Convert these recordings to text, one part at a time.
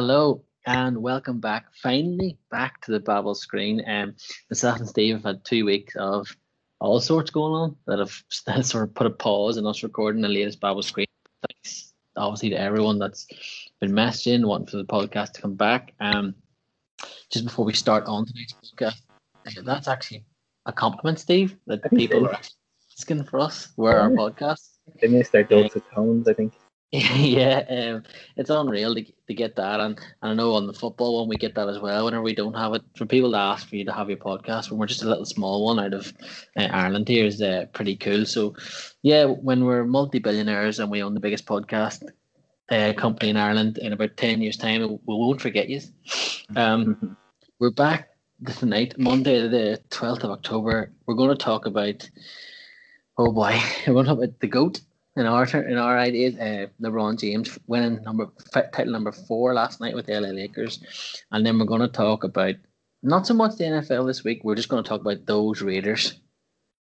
Hello and welcome back. Finally back to the Babel screen. Um, myself and Steve have had two weeks of all sorts going on that have that sort of put a pause in us recording the latest Babel screen. Thanks obviously to everyone that's been messaging, wanting for the podcast to come back. Um, just before we start on tonight's podcast, uh, that's actually a compliment, Steve, that people are asking for us where our podcast. They missed their dulcet tones, I think. yeah, um, it's unreal to, to get that, and, and I know on the football one we get that as well. Whenever we don't have it, for people to ask for you to have your podcast, when we're just a little small one out of uh, Ireland here is uh, pretty cool. So, yeah, when we're multi billionaires and we own the biggest podcast uh, company in Ireland in about ten years' time, we won't forget you. Um, we're back tonight, Monday the twelfth of October. We're going to talk about, oh boy, we're going to talk about the goat in our in our ideas, uh, LeBron James winning number title number four last night with the LA Lakers, and then we're going to talk about not so much the NFL this week. We're just going to talk about those Raiders,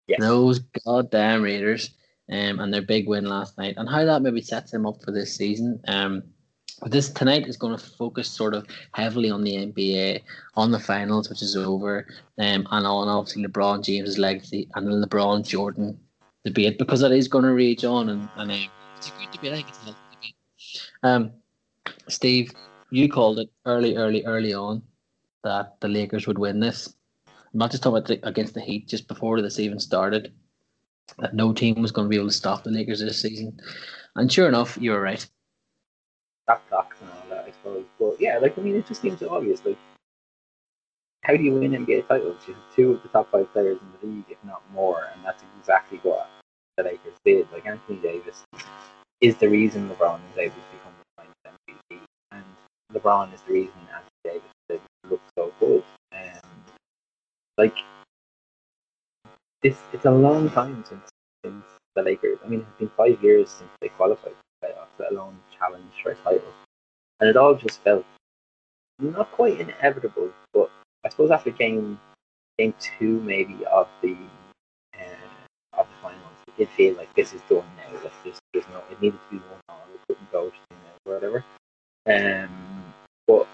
yes. those goddamn Raiders, um, and their big win last night, and how that maybe sets them up for this season. Um, but this tonight is going to focus sort of heavily on the NBA, on the finals, which is over, um, and on obviously LeBron James's legacy and the LeBron Jordan debate because it is going to rage on and, and uh, it's a good debate. I think it's a healthy debate. Um, Steve, you called it early, early, early on that the Lakers would win this. I'm not just talking about the, against the Heat, just before this even started, that no team was going to be able to stop the Lakers this season. And sure enough, you were right. That clocks and all that, I suppose. But yeah, like I mean, it just seems obvious. Like, how do you win NBA titles? You have two of the top five players in the league, if not more, and that's exactly what the Lakers did. Like Anthony Davis is the reason LeBron is able to become the MVP, and LeBron is the reason Anthony Davis looks so good. Um, like this, it's a long time since since the Lakers. I mean, it's been five years since they qualified for playoffs, let alone challenged for a title, and it all just felt not quite inevitable. But I suppose after game game two, maybe of the did feel like this is done now. Like there's, there's no, it needed to be one on. We couldn't go to or whatever. Um, but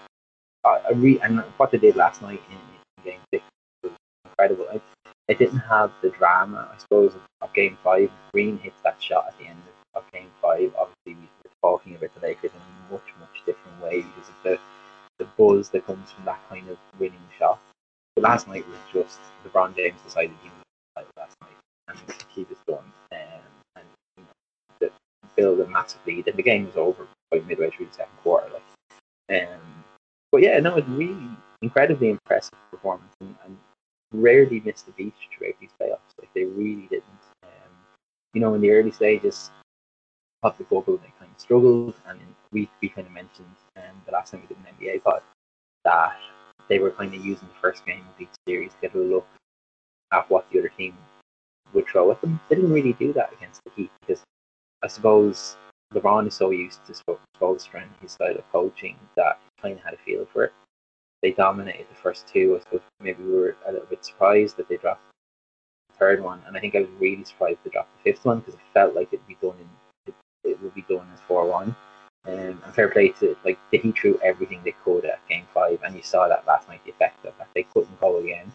I, I re- and what they did last night in, in game six was incredible. I, it didn't have the drama, I suppose, of, of game five. Green hits that shot at the end of, of game five. Obviously, we were talking about the Lakers in a much, much different way because of the the buzz that comes from that kind of winning shot. But last night was just LeBron James decided he was last night and he was done. Um, and you know, build a massive lead, and the game was over by midway through the second quarter. Like, um, but yeah, no, it's really incredibly impressive performance, and, and rarely missed a beat throughout these playoffs. Like they really didn't. Um, you know, in the early stages of the bubble, they kind of struggled, and we we kind of mentioned um, the last time we did an NBA pod that they were kind of using the first game of each series to get a look at what the other team would throw at them. They didn't really do that against the Heat because I suppose LeBron is so used to Spoelstra and his style of coaching that he kind of had a feel for it. They dominated the first two. I suppose maybe we were a little bit surprised that they dropped the third one, and I think I was really surprised they dropped the fifth one because it felt like it'd be done in it, it would be done as four one. Um, and fair play to like the Heat threw everything they could at Game Five, and you saw that last night. The effect of that they couldn't go again.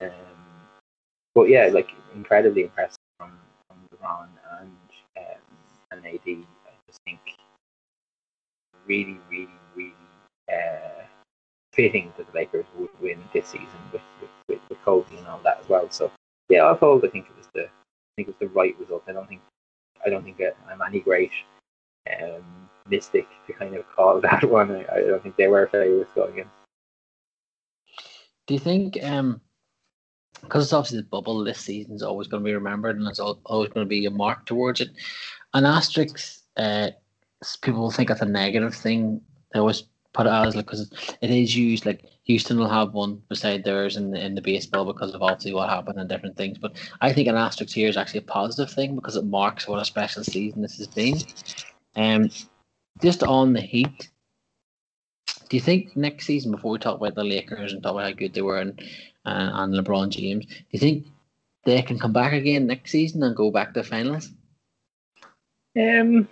Um, but yeah, like incredibly impressive from, from LeBron and um, and AD. I just think really, really, really uh, fitting that the Lakers would win this season with, with, with, with Kobe and all that as well. So yeah, I thought I think it was the I think it was the right result. I don't think I don't think I'm any great um, mystic to kind of call that one. I, I don't think they were favourites going in. Do you think um, because it's obviously the bubble this season is always going to be remembered and it's always going to be a mark towards it. An asterisk, uh, people will think that's a negative thing. They always put it as like because it is used like Houston will have one beside theirs in the, in the baseball because of obviously what happened and different things. But I think an asterisk here is actually a positive thing because it marks what a special season this has been. Um, just on the Heat, do you think next season before we talk about the Lakers and talk about how good they were and and LeBron James. Do you think they can come back again next season and go back to the finals? Um,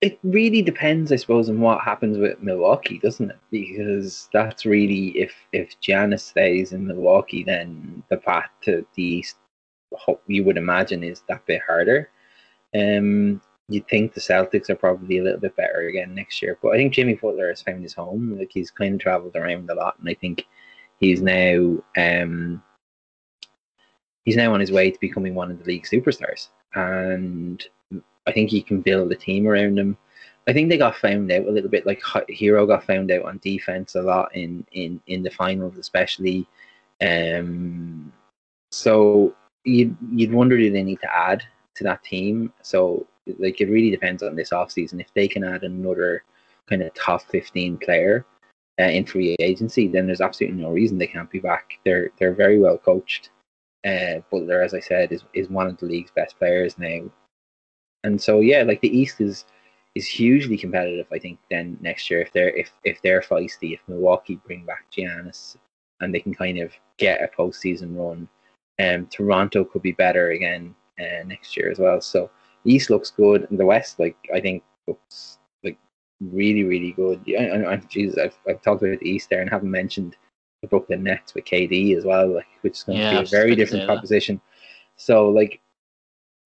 it really depends, I suppose, on what happens with Milwaukee, doesn't it? Because that's really if if Giannis stays in Milwaukee, then the path to the East, you would imagine, is that bit harder. Um, you'd think the Celtics are probably a little bit better again next year, but I think Jimmy Butler has found his home. Like he's kind of travelled around a lot, and I think he's now um, he's now on his way to becoming one of the league superstars. And I think he can build a team around him. I think they got found out a little bit, like Herro got found out on defense a lot in in in the finals, especially. Um, so you'd you'd wonder do they need to add to that team? So like it really depends on this offseason. If they can add another kind of top fifteen player uh, in free agency, then there's absolutely no reason they can't be back. They're they're very well coached. Uh, Butler, as I said, is is one of the league's best players now and so yeah, like the East is is hugely competitive. I think then next year if they're if if they're feisty, if Milwaukee bring back Giannis and they can kind of get a postseason run, um, Toronto could be better again uh, next year as well. So East looks good, and the West, like I think, looks really really good. Yeah, and, and Jesus, I've I've talked about the East there and haven't mentioned the Brooklyn Nets with KD as well, like which is going yeah, to be a very different proposition. So like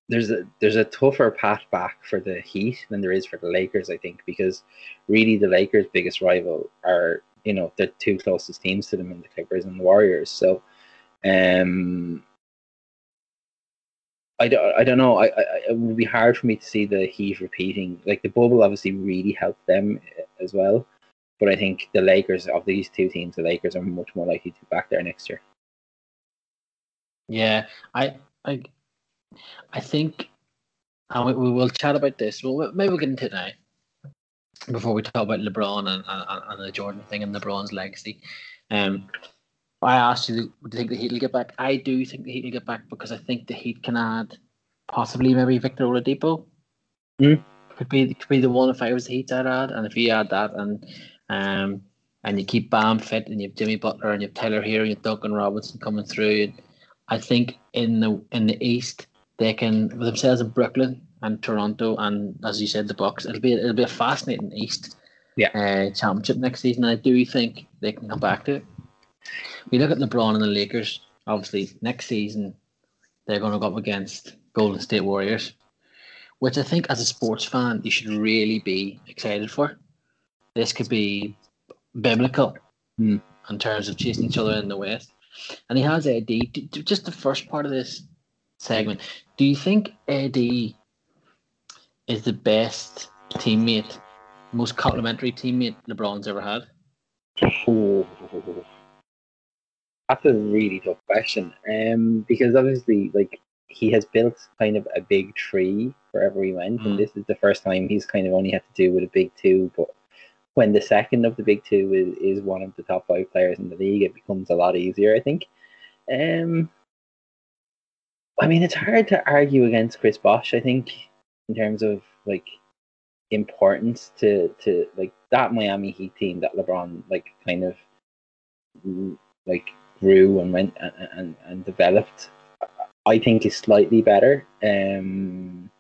there's a there's a tougher path back for the Heat than there is for the Lakers, I think, because really the Lakers' biggest rival are you know the two closest teams to them in the Clippers and the Warriors. So, um, I don't I don't know. I, I it would be hard for me to see the Heat repeating. Like the bubble obviously really helped them as well, but I think the Lakers of these two teams, the Lakers are much more likely to be back there next year. Yeah, I I I think, and we, we will chat about this. Well, maybe we'll get into it now before we talk about LeBron and, and, and the Jordan thing and LeBron's legacy. Um, I asked you, do you think the Heat will get back? I do think the Heat will get back because I think the Heat can add possibly maybe Victor Oladipo. Mm. Could be could be the one if I was the Heat I'd add, and if you add that and um and you keep Bam fit and you have Jimmy Butler and you have Tyler Herro and you have Duncan Robinson coming through, I think in the in the East they can with themselves in Brooklyn and Toronto and as you said the Bucks. It'll be it'll be a fascinating East yeah uh, championship next season. I do think they can come back to it. We look at LeBron and the Lakers. Obviously, next season they're going to go up against Golden State Warriors, which I think as a sports fan you should really be excited for. This could be biblical mm. in terms of chasing each other in the West. And he has AD. Just the first part of this segment. Do you think AD is the best teammate, most complimentary teammate LeBron's ever had? Oh, that's a really tough question. Um, because obviously, like he has built kind of a big tree wherever he went, mm. and this is the first time he's kind of only had to do with a big two. But when the second of the big two is, is one of the top five players in the league, it becomes a lot easier, I think. Um, I mean, it's hard to argue against Chris Bosh. I think in terms of like importance to to like that Miami Heat team that LeBron like kind of like grew and went and and, and developed. I think is slightly better. Um,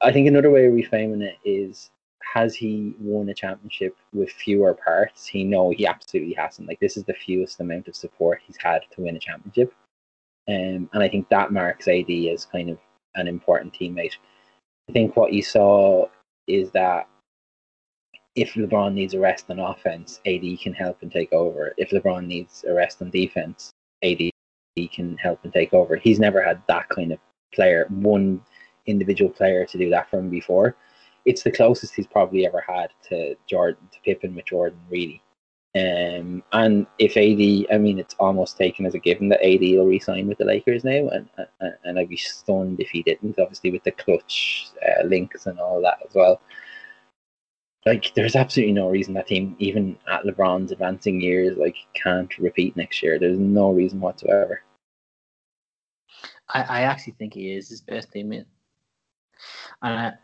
I think another way of reframing it is has he won a championship with fewer parts? He no, he absolutely hasn't. Like this is the fewest amount of support he's had to win a championship. Um, and I think that marks AD as kind of an important teammate. I think what you saw is that if LeBron needs a rest on offense, AD can help and take over. If LeBron needs a rest on defense, AD can help and take over. He's never had that kind of player, one individual player to do that for him before. It's the closest he's probably ever had to Jordan, to Pippen with Jordan, really. Um, and if AD, I mean, it's almost taken as a given that AD will resign with the Lakers now, and and, I'd be stunned if he didn't. Obviously, with the Klutch uh, links and all that as well. Like, there's absolutely no reason that team, even at LeBron's advancing years, like can't repeat next year. There's no reason whatsoever. I, I actually think he is his best teammate, and uh,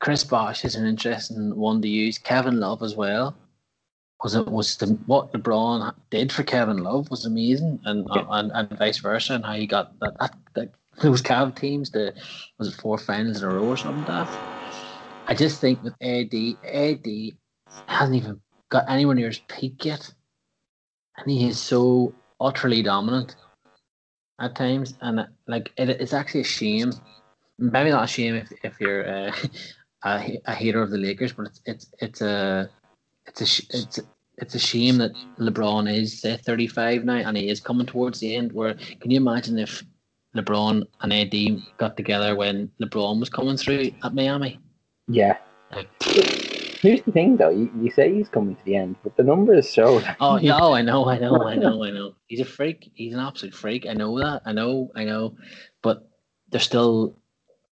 Chris Bosh is an interesting one to use. Kevin Love as well was it was the what LeBron did for Kevin Love was amazing, and yeah. and, and vice versa, and how he got that, that, that those Cav teams the was it four finals in a row or something like that. I just think with AD, AD hasn't even got anywhere near his peak yet, and he is so utterly dominant at times, and like it, it's actually a shame. Maybe not a shame if if you're uh, a, a hater of the Lakers, but it's it's it's a it's a it's it's a shame that LeBron is say 35 now and he is coming towards the end. Where can you imagine if LeBron and AD got together when LeBron was coming through at Miami? Yeah. Like, Here's the thing, though. You, you say he's coming to the end, but the numbers show. that- oh yeah, oh, I know, I know, I know, I know. He's a freak. He's an absolute freak. I know that. I know, I know. But there's still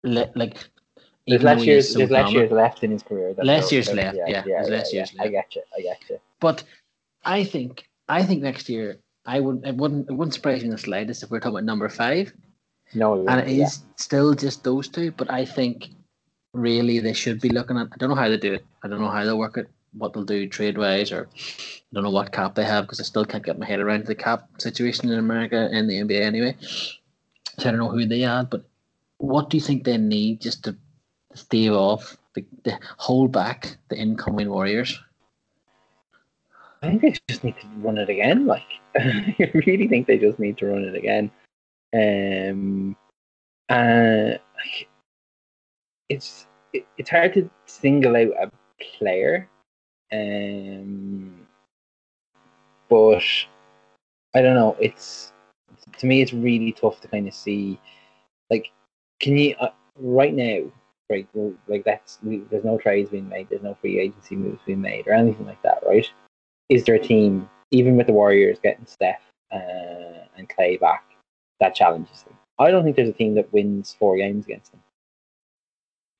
le- like There's less years. so there's less years left in his career. Less years So, left, yeah, there's less years I left. get you. I get you. But I think I think next year I wouldn't it wouldn't it wouldn't surprise me in the slightest if we're talking about number five. No, And it is yeah. still just those two, but I think really they should be looking at I don't know how they do it. I don't know how they'll work it, what they'll do trade wise or I don't know what cap they have because I still can't get my head around the cap situation in America and the NBA anyway. So I don't know who they add, but what do you think they need just to stave off the, the hold back the incoming Warriors? I think they just need to run it again. Like, I really think they just need to run it again. Um, uh, like, it's it, it's hard to single out a player, um, but I don't know. It's to me, it's really tough to kind of see. Like, can you uh, right now? Right, like that's we, there's no trades being made. There's no free agency moves being made or anything like that, right? is there a team, even with the Warriors getting Steph uh, and Clay back, that challenges them? I don't think there's a team that wins four games against them.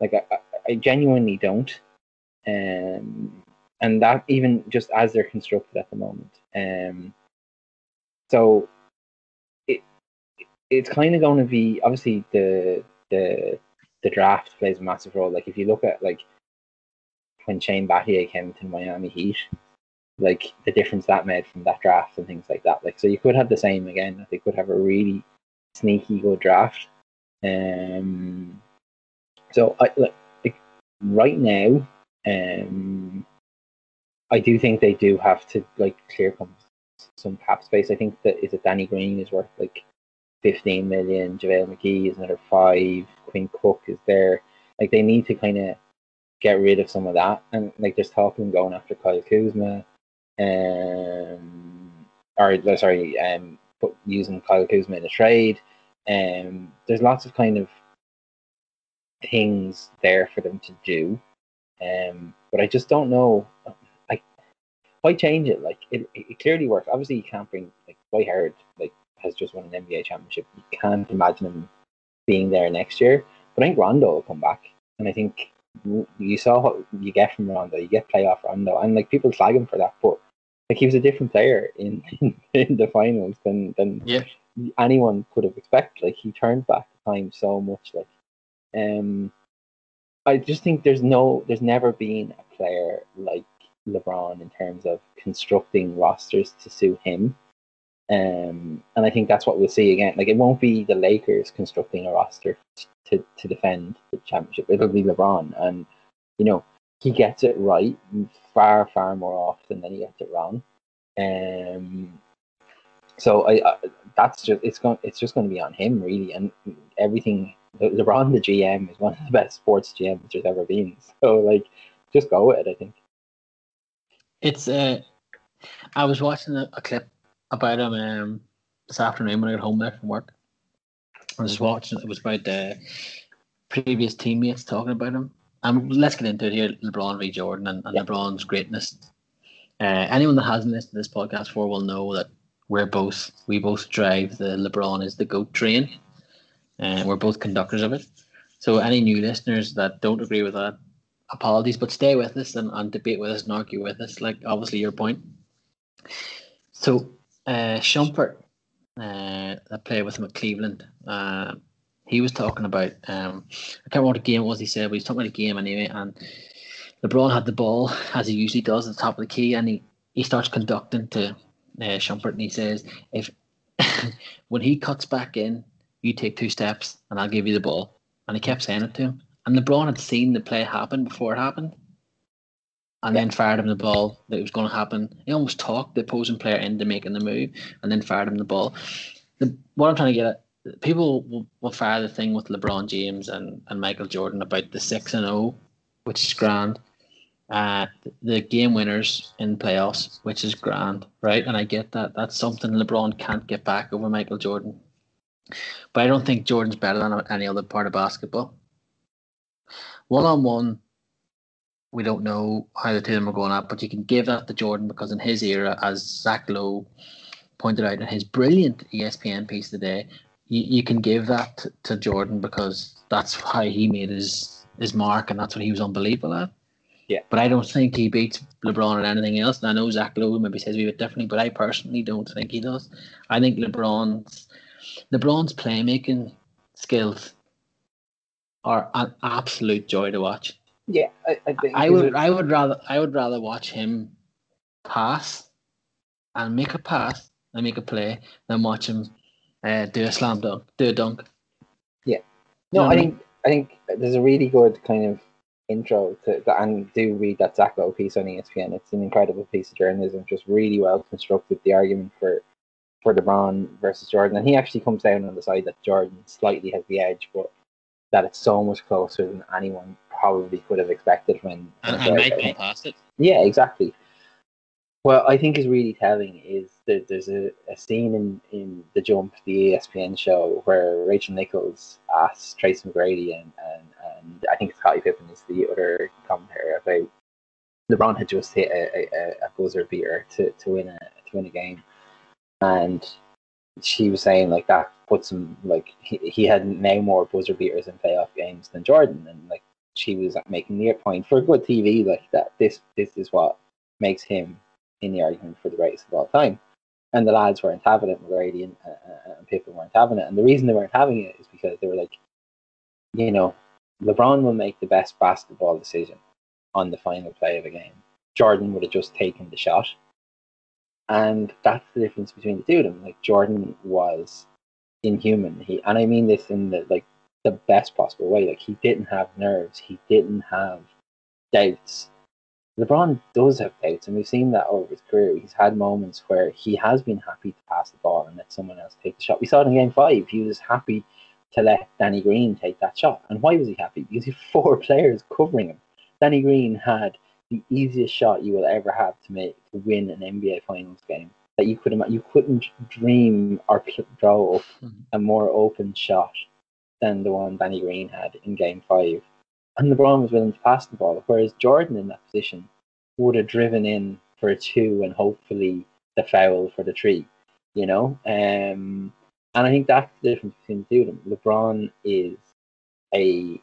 Like I, I, genuinely don't, um, and that even just as they're constructed at the moment. Um, so it, it's kind of going to be obviously the the the draft plays a massive role. Like if you look at like when Shane Battier came to Miami Heat, like the difference that made from that draft and things like that. Like, so you could have the same again. They could have a really sneaky good draft. Um, so I like, right now, um, I do think they do have to like clear some some cap space. I think that is it Danny Green is worth like fifteen million. JaVale McGee is another five. Quinn Cook is there. Like they need to kind of get rid of some of that. And like there's talking going after Kyle Kuzma um, or sorry, um, using Kyle Kuzma in a trade. Um, there's lots of kind of things there for them to do, um, but I just don't know. Like, why change it? Like, it, it clearly works. Obviously, you can't bring like Dwight Howard like has just won an NBA championship. You can't imagine him being there next year. But I think Rondo will come back, and I think you saw what you get from Rondo. You get playoff Rondo, and like people flag him for that, but like he was a different player in in the finals than than Yeah. anyone could have expected. Like he turned back the time so much. Like, um, I just think there's no, there's never been a player like LeBron in terms of constructing rosters to suit him. Um, and I think that's what we'll see again. Like it won't be the Lakers constructing a roster to, to defend the championship. It'll be LeBron, and you know he gets it right far far more often than he gets it wrong. Um, so I, I that's just it's going it's just going to be on him really, and everything. Le- LeBron, the GM, is one of the best sports GMs there's ever been. So like, just go with it. I think. It's uh, I was watching a, a clip about him um, this afternoon when I got home there from work. I was watching. It was about the previous teammates talking about him. Um, let's get into it here. LeBron v Jordan and, and Yeah. LeBron's greatness. Uh, anyone that hasn't listened to this podcast before will know that we're both we both drive the LeBron is the goat train, and we're both conductors of it. So any new listeners that don't agree with that, apologies, but stay with us and, and debate with us and argue with us. Like obviously your point. So uh, Shumpert, uh, that player with him at Cleveland, uh, he was talking about um, I can't remember what game was. He said, but he was talking about a game anyway, and LeBron had the ball as he usually does at the top of the key, and he, he starts conducting to uh, Shumpert, and he says, if when he cuts back in, you take two steps, and I'll give you the ball. And he kept saying it to him, and LeBron had seen the play happen before it happened, and then fired him the ball that it was going to happen. He almost talked the opposing player into making the move, and then fired him the ball. The, what I'm trying to get at, people will, will fire the thing with LeBron James and, and Michael Jordan about the six and zero, which is grand. Uh, the game winners in playoffs, which is grand, right? And I get that. That's something LeBron can't get back over Michael Jordan. But I don't think Jordan's better than any other part of basketball. One on one, we don't know how the two of them are going at, but you can give that to Jordan because in his era, as Zach Lowe pointed out in his brilliant ESPN piece today, you, you can give that to Jordan because that's how he made his his mark and that's what he was unbelievable at. Yeah. But I don't think he beats LeBron at anything else. And I know Zach Lowe maybe says we bit differently, but I personally don't think he does. I think LeBron's LeBron's playmaking skills are an absolute joy to watch. Yeah, I, I think I would I would rather I would rather watch him pass and make a pass and make a play than watch him uh, do a slam dunk, do a dunk. Yeah. No, You know I think I think there's a really good kind of intro to that, and do read that Zach Lowe piece on ESPN. It's an incredible piece of journalism, just really well constructed. The argument for for LeBron versus Jordan, and he actually comes down on the side that Jordan slightly has the edge, but that it's so much closer than anyone probably could have expected when. And, and Mike went past it. yeah, exactly. What I think is really telling is that there's a, a scene in, in The Jump, the ESPN show, where Rachel Nichols asks Tracy McGrady and, and, and I think Scottie Pippen is the other commentator about LeBron had just hit a, a, a buzzer beater to, to win a to win a game, and she was saying like that puts him like he, he had now more buzzer beaters in playoff games than Jordan, and like she was making the point for good TV like that. This this is what makes him in the argument for the greatest of all time. And the lads weren't having it, McGrady and, uh, and Pippen weren't having it. And the reason they weren't having it is because they were like, you know, LeBron will make the best basketball decision on the final play of a game. Jordan would have just taken the shot. And that's the difference between the two of them. Like Jordan was inhuman. He and I mean this in the like the best possible way. Like he didn't have nerves. He didn't have doubts. LeBron does have doubts, and we've seen that over his career. He's had moments where he has been happy to pass the ball and let someone else take the shot. We saw it in game five. He was happy to let Danny Green take that shot. And why was he happy? Because he had four players covering him. Danny Green had the easiest shot you will ever have to make to win an NBA Finals game that you could you couldn't dream or draw up a more open shot than the one Danny Green had in Game Five. And LeBron was willing to pass the ball, whereas Jordan in that position would have driven in for a two and hopefully the foul for the three. You know, um, and I think that's the difference between the two of them. LeBron is a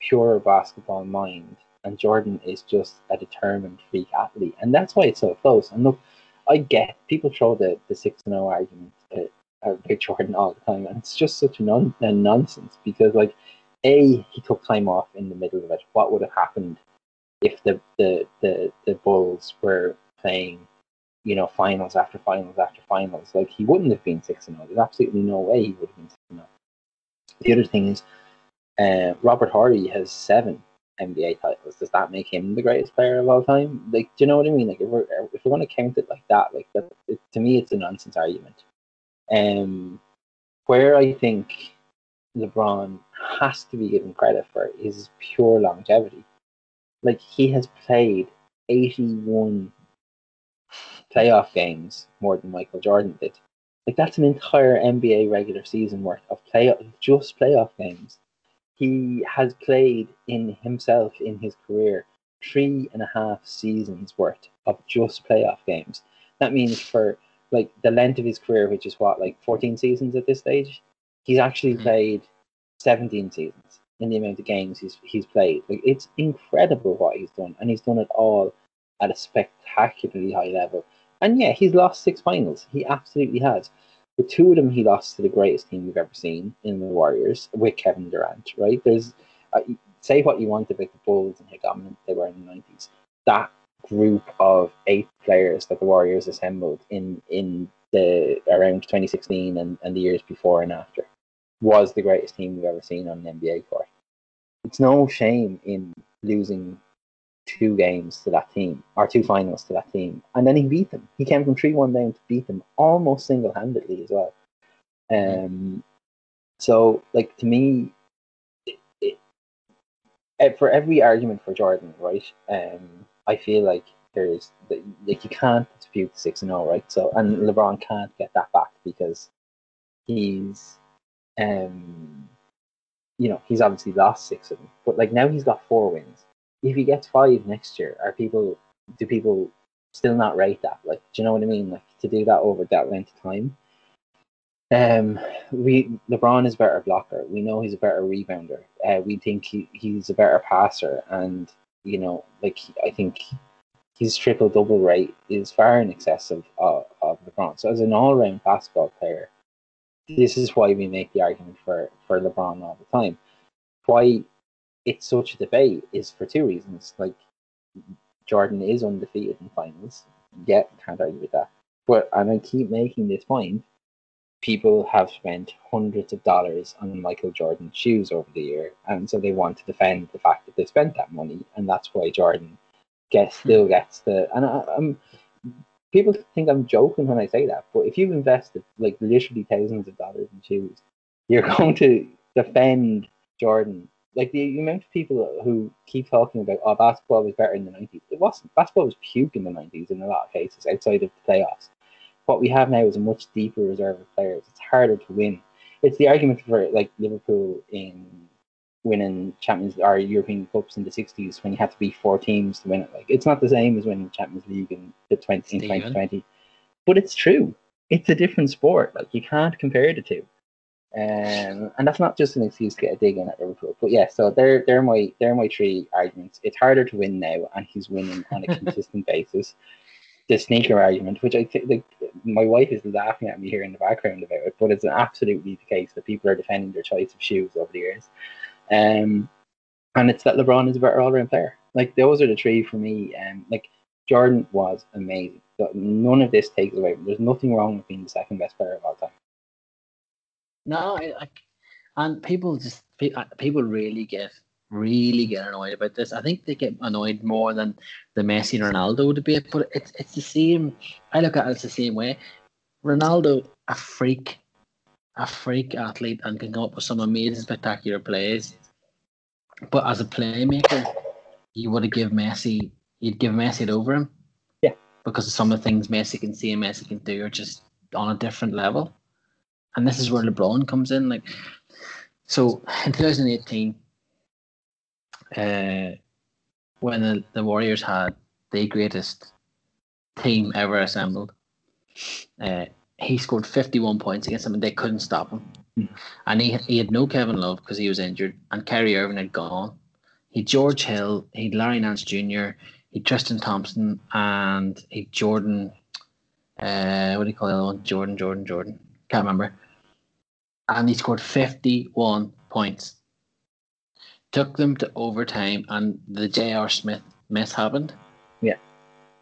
pure basketball mind, and Jordan is just a determined freak athlete, and that's why it's so close. And look, I get people throw the the six and zero argument at, about Jordan all the time, and it's just such a, non- a nonsense because like, a he took time off in the middle of it. What would have happened if the the the, the Bulls were playing? You know, finals after finals after finals. Like he wouldn't have been six and zero. There's absolutely no way he would have been six zero. The other thing is, uh, Robert Horry has seven NBA titles. Does that make him the greatest player of all time? Like, do you know what I mean? Like, if we're if we're going to count it like that, like that, it, to me, it's a nonsense argument. Um, where I think LeBron has to be given credit for is pure longevity. Like he has played eighty-one playoff games more than Michael Jordan did. Like that's an entire NBA regular season worth of play just playoff games he has played in himself in his career three and a half seasons worth of just playoff games. That means for like the length of his career, which is what like 14 seasons at this stage, he's actually Mhm. played 17 seasons in the amount of games he's he's played. Like it's incredible what he's done, and he's done it all at a spectacularly high level. And yeah, he's lost six finals. He absolutely has. But two of them he lost to the greatest team we've ever seen in the Warriors with Kevin Durant, right? There's uh, say what you want about the Bulls and how dominant they were in the 90s. That group of eight players that the Warriors assembled in in the around 2016 and, and the years before and after was the greatest team we've ever seen on an NBA court. it's no shame in losing two games to that team or two finals to that team, and then he beat them. He came from three one down to beat them almost single handedly as well. Um, so like to me, it, it, for every argument for Jordan, right? Um, I feel like there's like you can't dispute six and zero, right? So and LeBron can't get that back because he's um you know he's obviously lost six of them, but like now he's got four wins. If he gets five next year, are people do people still not rate that? Like, do you know what I mean? Like to do that over that length of time. Um, we LeBron is a better blocker. We know he's a better rebounder. Uh, we think he, he's a better passer, and you know, like I think his triple double rate is far in excess of uh, of LeBron. So as an all round basketball player, this is why we make the argument for for LeBron all the time. Why it's such a debate is for two reasons. Like Jordan is undefeated in finals. Yeah, can't argue with that. But and I keep making this point. People have spent hundreds of dollars on Michael Jordan shoes over the year, and so they want to defend the fact that they spent that money, and that's why Jordan gets still gets the. And I, I'm people think I'm joking when I say that, but if you've invested like literally thousands of dollars in shoes, you're going to defend Jordan. Like the amount of people who keep talking about, oh, basketball was better in the 90s. It wasn't. Basketball was puke in the 90s in a lot of cases outside of the playoffs. What we have now is a much deeper reserve of players. It's harder to win. It's the argument for like Liverpool in winning Champions or European Cups in the sixties when you had to be four teams to win it. Like it's not the same as winning Champions League in the twenty in twenty twenty. But it's true. It's a different sport. Like you can't compare the two. Um, and that's not just an excuse to get a dig in at Liverpool. But yeah, so they're they're my they're my three arguments. It's harder to win now, and he's winning on a consistent basis. The sneaker argument, which I think like, my wife is laughing at me here in the background about it, but it's absolutely the case that people are defending their choice of shoes over the years. Um, and it's that LeBron is a better all-round player. Like those are the three for me. Um, like Jordan was amazing. But none of this takes away. There's nothing wrong with being the second best player of all time. No, I, I and people just uh, people really get really get annoyed about this. I think they get annoyed more than the Messi and Ronaldo debate, but it's it's the same. I look at it the same way. Ronaldo, a freak, a freak athlete and can come up with some amazing, spectacular plays. But as a playmaker, you would have give Messi, you'd give Messi it over him. Yeah. Because some of the things Messi can see and Messi can do are just on a different level. And this is where LeBron comes in. Like, so in 2018, uh, when the, the Warriors had the greatest team ever assembled, uh, he scored 51 points against them and they couldn't stop him. Mm. And he, he had no Kevin Love because he was injured, and Kyrie Irving had gone. He George Hill, he Larry Nance Jr., he Tristan Thompson, and he Jordan. Uh, what do you call the other one? Jordan, Jordan, Jordan. Can't remember. And he scored 51 points. Took them to overtime, and the J.R. Smith miss happened. Yeah.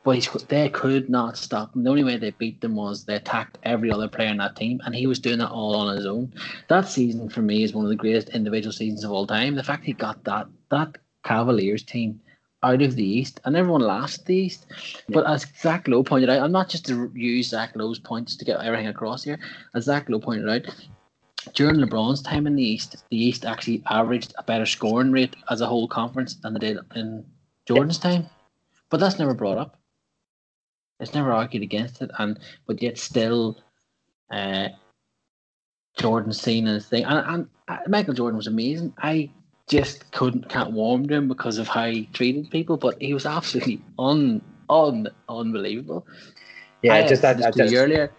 But they could not stop him. The only way they beat them was they attacked every other player in that team, and he was doing it all on his own. That season for me is one of the greatest individual seasons of all time. The fact he got that that Cavaliers team out of the East, and everyone laughs at the East. Yeah. But as Zach Lowe pointed out, I'm not just to use Zach Lowe's points to get everything across here. As Zach Lowe pointed out, during LeBron's time in the East, the East actually averaged a better scoring rate as a whole conference than they did in Jordan's time. But that's never brought up. It's never argued against it, and but yet still, uh, Jordan's seen as thing. And, and uh, Michael Jordan was amazing. I just couldn't can't warm to him because of how he treated people, but he was absolutely un, un unbelievable. Yeah, I, just that, that just, earlier.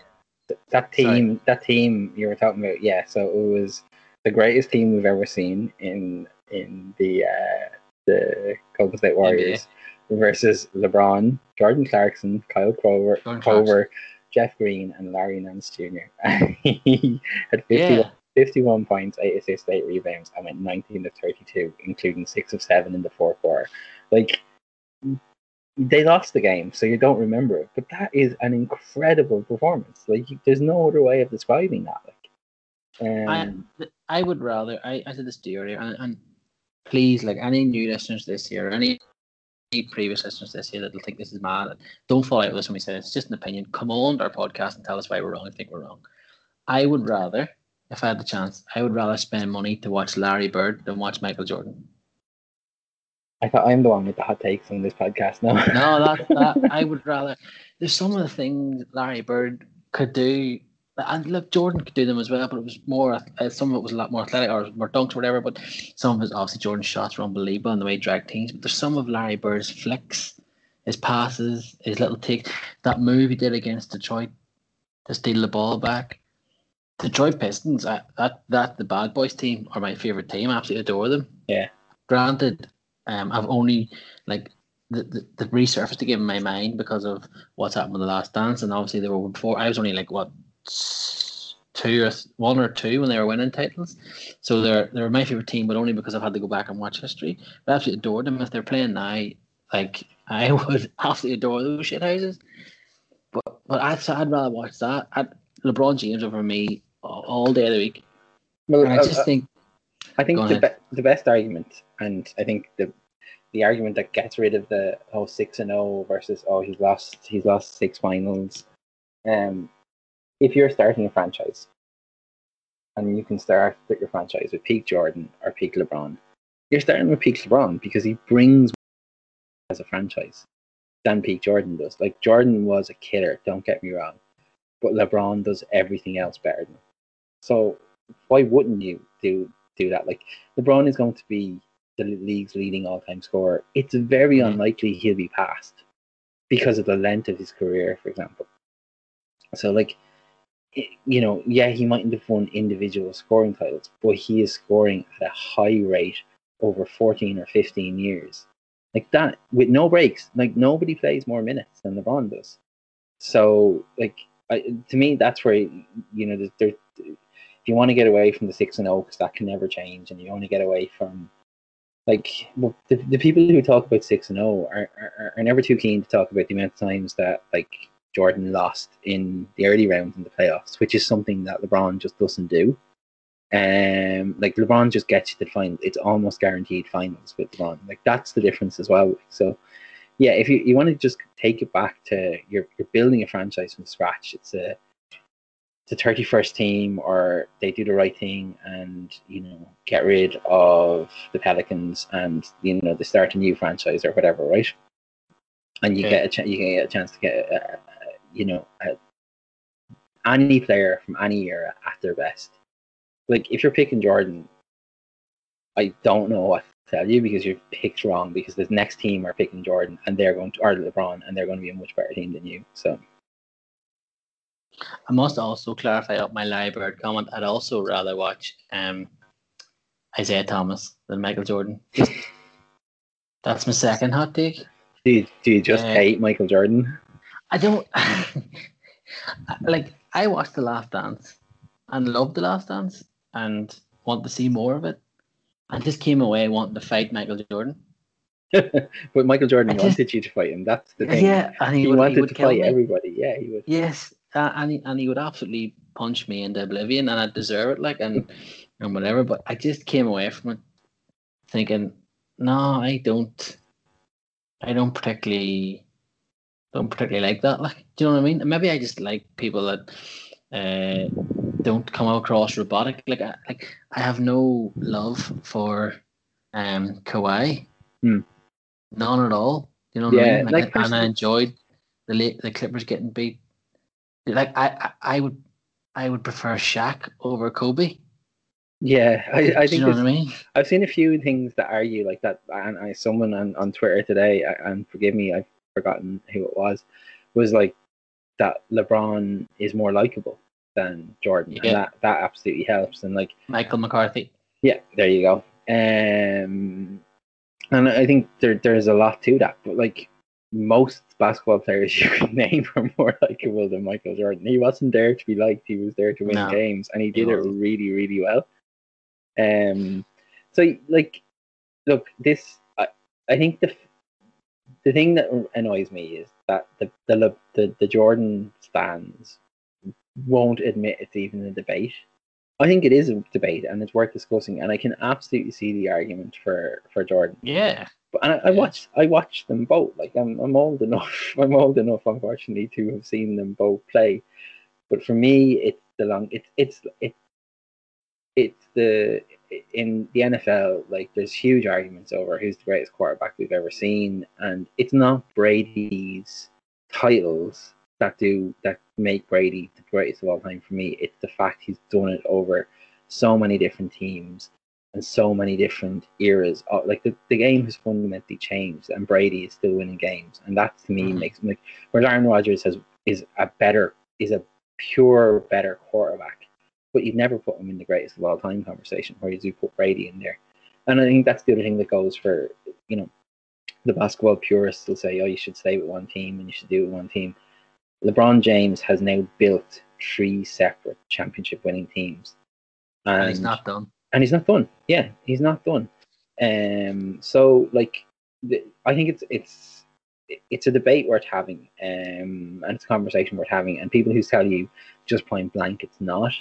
That team, Sorry. that team you were talking about, yeah. So it was the greatest team we've ever seen in in the uh, the Golden State Warriors. NBA versus LeBron, Jordan Clarkson, Kyle Korver Jeff Green, and Larry Nance Jr. he had 50, yeah. 51 points, 8 assists, 8 rebounds, and went 19 of 32, including 6 of 7 in the fourth quarter. Like, they lost the game, so you don't remember it. But that is an incredible performance. Like, there's no other way of describing that. Like, um, I, I would rather, I, I said this to you earlier, and, and please, like any new listeners this year, any previous listeners this year that'll think this is mad, don't fall out with us when we say it. it's just an opinion. Come on our podcast and tell us why we're wrong you think we're wrong. I would rather, if I had the chance, I would rather spend money to watch Larry Bird than watch Michael Jordan. I thought I'm the one with the hot takes on this podcast now. no, that, that I would rather. There's some of the things Larry Bird could do and look, Jordan could do them as well, but it was more. Uh, some of it was a lot more athletic or more dunks or whatever. But some of his obviously Jordan's shots were unbelievable and the way he dragged teams. But there's some of Larry Bird's flicks, his passes, his little take, that move he did against Detroit to steal the ball back. Detroit Pistons, uh, that that the Bad Boys team are my favorite team. I absolutely adore them. Yeah. Granted, um, I've only like the, the, the resurfaced again in my mind because of what's happened with the last dance, and obviously they were before. I was only like what two or one or two when they were winning titles. So they're they're my favorite team, but only because I've had to go back and watch history. But I absolutely adore them. If they're playing now, like I would absolutely adore those shit houses. But but I'd I'd rather watch that. I'd, LeBron James over me all day of the week. Well, I just uh, think. I think the, be- the best argument, and I think the the argument that gets rid of the oh six and oh versus oh he's lost he's lost six finals, um, if you're starting a franchise and you can start with your franchise with peak Jordan or peak LeBron, you're starting with peak LeBron because he brings as a franchise than peak Jordan does. Like Jordan was a killer, don't get me wrong, but LeBron does everything else better than him. So why wouldn't you do do that? Like LeBron is going to be the league's leading all-time scorer. It's very mm-hmm. unlikely he'll be passed because of the length of his career, for example. So like you know, yeah, he mightn't have won individual scoring titles, but he is scoring at a high rate over 14 or 15 years. Like that, with no breaks. Like nobody plays more minutes than LeBron does. So, like, I, to me, that's where, you know, there, you want to get away from the 6 and 0, because that can never change, and you want to get away from, like, the, the people who talk about 6 and 0 are, are, are never too keen to talk about the amount of times that, like, Jordan lost in the early rounds in the playoffs, which is something that LeBron just doesn't do. Um, like LeBron just gets you to the final. It's almost guaranteed finals with LeBron. Like that's the difference as well. So, yeah, if you, you want to just take it back to you're you're building a franchise from scratch. It's a thirty first team, or they do the right thing and you know get rid of the Pelicans and you know they start a new franchise or whatever, right? And you okay. get a ch- you get a chance to get a, you know, uh, any player from any era at their best. Like if you're picking Jordan, I don't know what to tell you because you've picked wrong because the next team are picking Jordan and they're going to or LeBron and they're going to be a much better team than you. So I must also clarify up my Bird comment. I'd also rather watch um, Isiah Thomas than Michael Jordan. That's my second hot take. Do you, do you just uh, hate Michael Jordan? I don't like. I watched The Last Dance and loved The Last Dance and want to see more of it. And just came away wanting to fight Michael Jordan. but Michael Jordan just, wanted you to fight him. That's the thing. Yeah, and he, he would, wanted he to fight me. everybody. Yeah, he would. Yes, uh, and he, and he would absolutely punch me into oblivion, and I deserve it, like and and whatever. But I just came away from it thinking, no, I don't. I don't particularly don't particularly like that. Like, do you know what I mean? maybe I just like people that uh, don't come across robotic. Like, I, like I have no love for um Kawhi. Hmm. None at all. You know what yeah, I mean? Like, like and I enjoyed the the Clippers getting beat. Like I, I, would I would prefer Shaq over Kobe. Yeah, I, I think you know what I mean. I've seen a few things that argue like that, and I someone on, on Twitter today, and forgive me, I've forgotten who it was, was like that LeBron is more likable than Jordan, yeah. and that that absolutely helps. And like Michael McCarthy. Yeah, there you go. Um, and I think there there's a lot to that, but like most basketball players you can name are more likable than Michael Jordan. He wasn't there to be liked; he was there to win no, games, and he did he it really, really well. Um, so like, look, this I, I think the the thing that annoys me is that the the the, the Jordan fans won't admit it's even a debate. I think it is a debate and it's worth discussing, and I can absolutely see the argument for for Jordan. Yeah. But and I, I watched I watched them both. Like I'm I'm old enough. I'm old enough, unfortunately, to have seen them both play. But for me, it's the long. It's it's it, it's the in the NFL. Like there's huge arguments over who's the greatest quarterback we've ever seen, and it's not Brady's titles that do that make Brady the greatest of all time for me. It's the fact he's done it over so many different teams and so many different eras. Uh, Like the, the game has fundamentally changed, and Brady is still winning games, and that to me Mhm. makes like whereas Aaron Rodgers has is a better is a pure better quarterback, but you'd never put him in the greatest of all time conversation. Whereas you do put Brady in there, and I think that's the other thing that goes for you know the basketball purists will say, oh, you should stay with one team and you should do it with one team. LeBron James has now built three separate championship winning teams. And he's not done. and he's not done. Yeah, he's not done. Um, so like, the, I think it's it's it's a debate worth having, um, and it's a conversation worth having. And people who tell you just point blank it's not,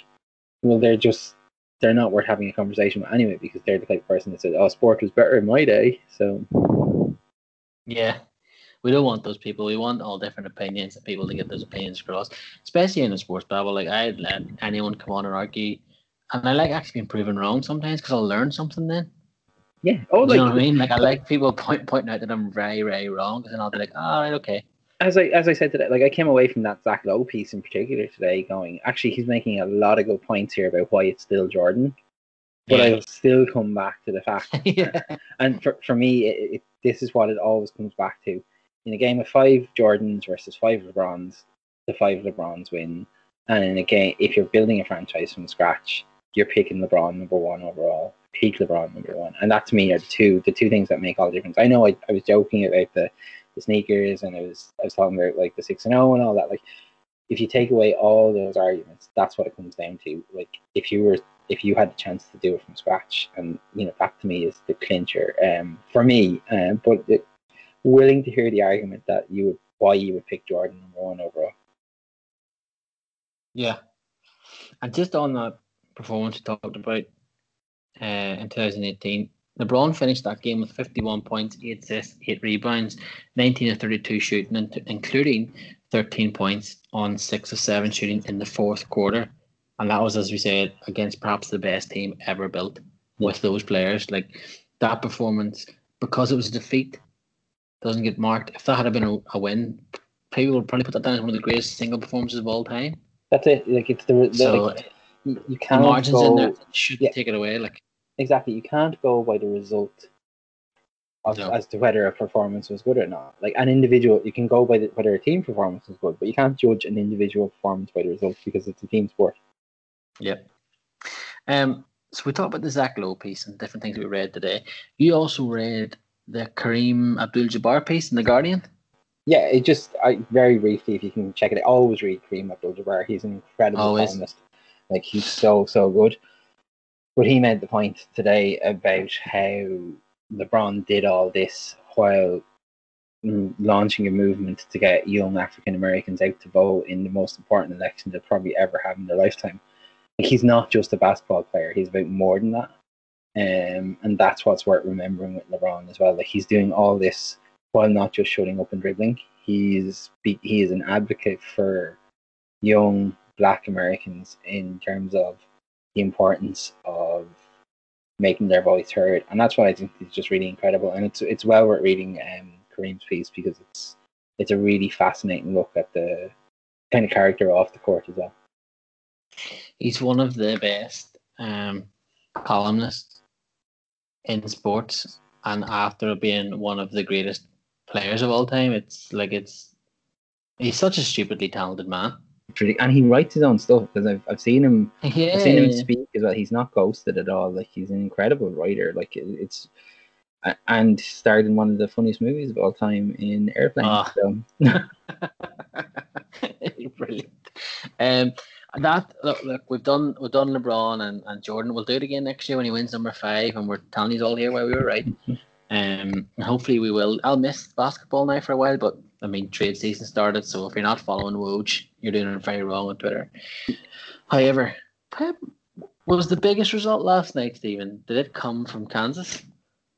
well, they're just they're not worth having a conversation with anyway because they're the type of person that says, "Oh, sport was better in my day." So Yeah. We don't want those people. We want all different opinions and people to get those opinions across, especially in a sports babble. Like I'd let anyone come on and argue, and I like actually being proven wrong sometimes because I'll learn something then. yeah, oh, you like know what I mean? Like I like people point pointing out that I'm very very wrong, because then I'll be like, all right, okay. as I as I said today, like I came away from that Zach Lowe piece in particular today, going, actually, he's making a lot of good points here about why it's still Jordan. But Yeah. I'll still come back to the fact yeah. and for, for me, it, it, this is what it always comes back to. In a game of five Jordans versus five LeBrons, the five LeBrons win. And in a game, if you're building a franchise from scratch, you're picking LeBron number one overall, peak LeBron number one, and that to me are the two the two things that make all the difference. I know I, I was joking about the, the sneakers, and I was I was talking about like the six and zero and all that. Like, if you take away all those arguments, that's what it comes down to. Like, if you were if you had the chance to do it from scratch, and you know that to me is the clincher um, for me. Um, but it, willing to hear the argument that you would why you would pick Jordan number one overall. Yeah. And just on that performance we talked about uh, in 2018, LeBron finished that game with 51 points, 8 assists, 8 rebounds, 19 of 32 shooting, including 13 points on 6 of 7 shooting in the fourth quarter. And that was, as we said, against perhaps the best team ever built with those players. Like that performance, because it was a defeat, doesn't get marked. If that had been a, a win, people would probably put that down as one of the greatest single performances of all time. That's it. Like it's the, the So like, you, you can't margins go, in there should yeah. take it away. Like exactly. You can't go by the result of, No. as to whether a performance was good or not. Like an individual, you can go by the, whether a team performance was good, but you can't judge an individual performance by the results because it's a team sport. Yep. Um. So we talked about the Zach Lowe piece and different things we read today. You also read the Kareem Abdul-Jabbar piece in the Guardian. Yeah, it just I very briefly, if you can check it, out, always read Kareem Abdul-Jabbar. He's an incredible Always. columnist. Like he's so so good. But he made the point today about how LeBron did all this while launching a movement to get young African Americans out to vote in the most important election they'll probably ever have in their lifetime. Like he's not just a basketball player; he's about more than that. Um, and that's what's worth remembering with LeBron as well. Like he's doing all this while not just shutting up and dribbling. He's he is an advocate for young Black Americans in terms of the importance of making their voice heard, and that's why I think is just really incredible. And it's it's well worth reading um, Kareem's piece because it's it's a really fascinating look at the kind of character off the court as well. He's one of the best um, columnists in sports, and after being one of the greatest players of all time, it's like it's he's such a stupidly talented man. Really- And he writes his own stuff because I've I've seen him Yeah, I've seen him speak as well. He's not ghosted at all. Like he's an incredible writer. Like it- it's and starred in one of the funniest movies of all time in Airplane. Ah. So Brilliant. Um, that look, look, we've done we've done LeBron and, and Jordan. We'll do it again next year when he wins number five, and we're telling you all here why we were right. Um, and hopefully we will. I'll miss basketball now for a while, but I mean trade season started, so if you're not following Woj, you're doing it very wrong on Twitter. However, Pep, Was the biggest result last night, Stephen? Did it come from Kansas,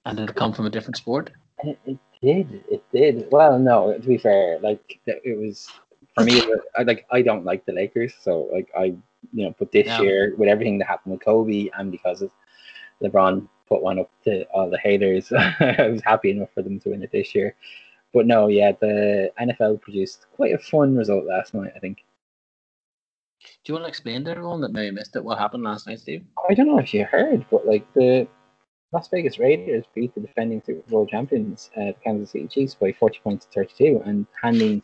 and did it come from a different sport? It, it did. It did. Well, no. To be fair, like it was for me. I like. I don't like the Lakers, so like I, you know, but this Yeah. year with everything that happened with Kobe and because of LeBron put one up to all the haters, I was happy enough for them to win it this year. But no, yeah, the NFL produced quite a fun result last night. I think. Do you want to explain to everyone that maybe missed it what happened last night, Steve? I don't know if you heard, but like the Las Vegas Raiders beat the defending Super Bowl champions, uh, the Kansas City Chiefs, by 40 points to 32, and handing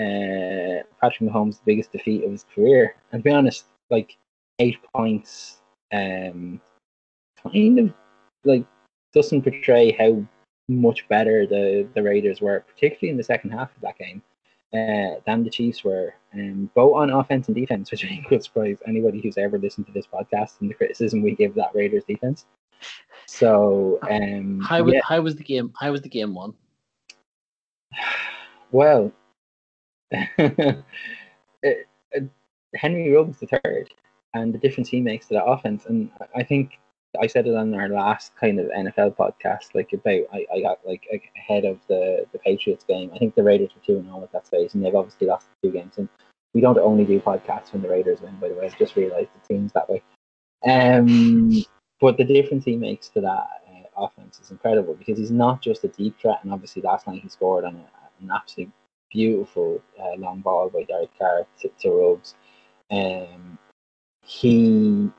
uh, Patrick Mahomes biggest defeat of his career. And to be honest, like eight points, um, kind of like doesn't portray how much better the, the Raiders were, particularly in the second half of that game, uh, than the Chiefs were, um, both on offense and defense, which I think will surprise anybody who's ever listened to this podcast and the criticism we give that Raiders defense. So, um, How was yeah, how was the game? How was the game won? well, Henry Ruggs the third, and the difference he makes to that offense, and I- I think I said it on our last kind of NFL podcast, like about I, I got like ahead of the the Patriots game. I think the Raiders were two and zero at that stage, and they've obviously lost two games. And we don't only do podcasts when the Raiders win. By the way, I've just realised the team's that way. Um, but the difference he makes to that uh, offense is incredible because he's not just a deep threat, and obviously last night he scored on a, an absolute beautiful uh, long ball by Derek Carr to, to Ruggs. Um, he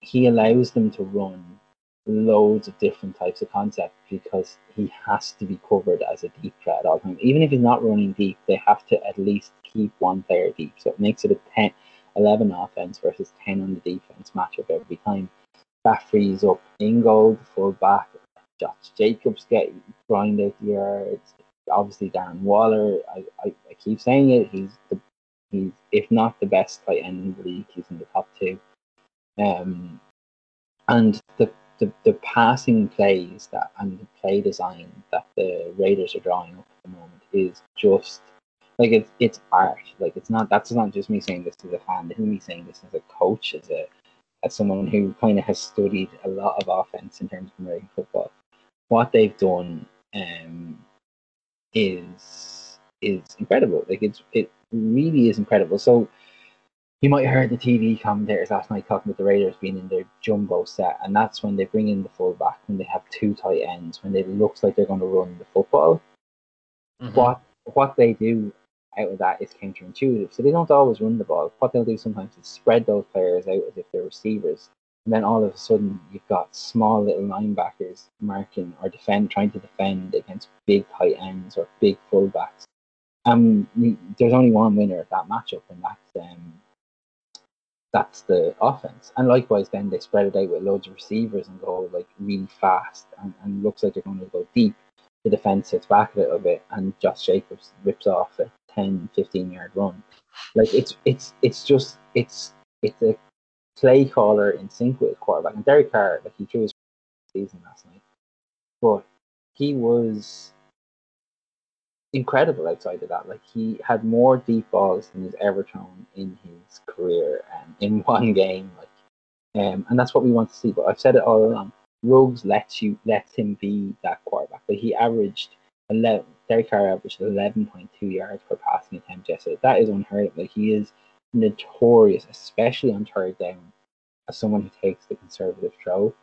he allows them to run loads of different types of concepts because he has to be covered as a deep threat at all times. Even if he's not running deep, they have to at least keep one player deep. So it makes it a 10, 11 offense versus 10 on the defense matchup every time. That frees up Ingold, full back. Josh Jacobs get grind out the yards. Obviously, Darren Waller. I, I, I keep saying it. He's the he's if not the best tight end in the league. He's in the top two. Um, and the, the the passing plays that and the play design that the Raiders are drawing up at the moment is just like it's it's art. Like it's not that's not just me saying this as a fan. Is me saying this as a coach, as a as someone who kind of has studied a lot of offense in terms of American football. What they've done um, is is incredible. Like it's it really is incredible. So you might have heard the TV commentators last night talking about the Raiders being in their jumbo set, and that's when they bring in the fullback, when they have two tight ends, when it looks like they're going to run the football. Mhm. What what they do out of that is counterintuitive. So they don't always run the ball. What they'll do sometimes is spread those players out as if they're receivers, and then all of a sudden you've got small little linebackers marking or defend trying to defend against big tight ends or big fullbacks. Um, there's only one winner of that matchup, and that's um, that's the offense. And likewise, then they spread it out with loads of receivers and go like really fast and, and looks like they're going to go deep. The defense sits back a little bit, and Josh Jacobs rips off a 10, 15 yard run. Like it's it's it's just it's it's a play caller in sync with quarterback. And Derek Carr, like he threw his season last night, but he was incredible outside of that. Like he had more deep balls than he's ever thrown in his career and in one game. Like, um, and that's what we want to see. But I've said it all along. Ruggs lets you lets him be that quarterback. Like he averaged eleven. Derek Carr averaged eleven point two yards per passing attempt yesterday. That is unheard of. Like he is notorious, especially on third down, as someone who takes the conservative throw.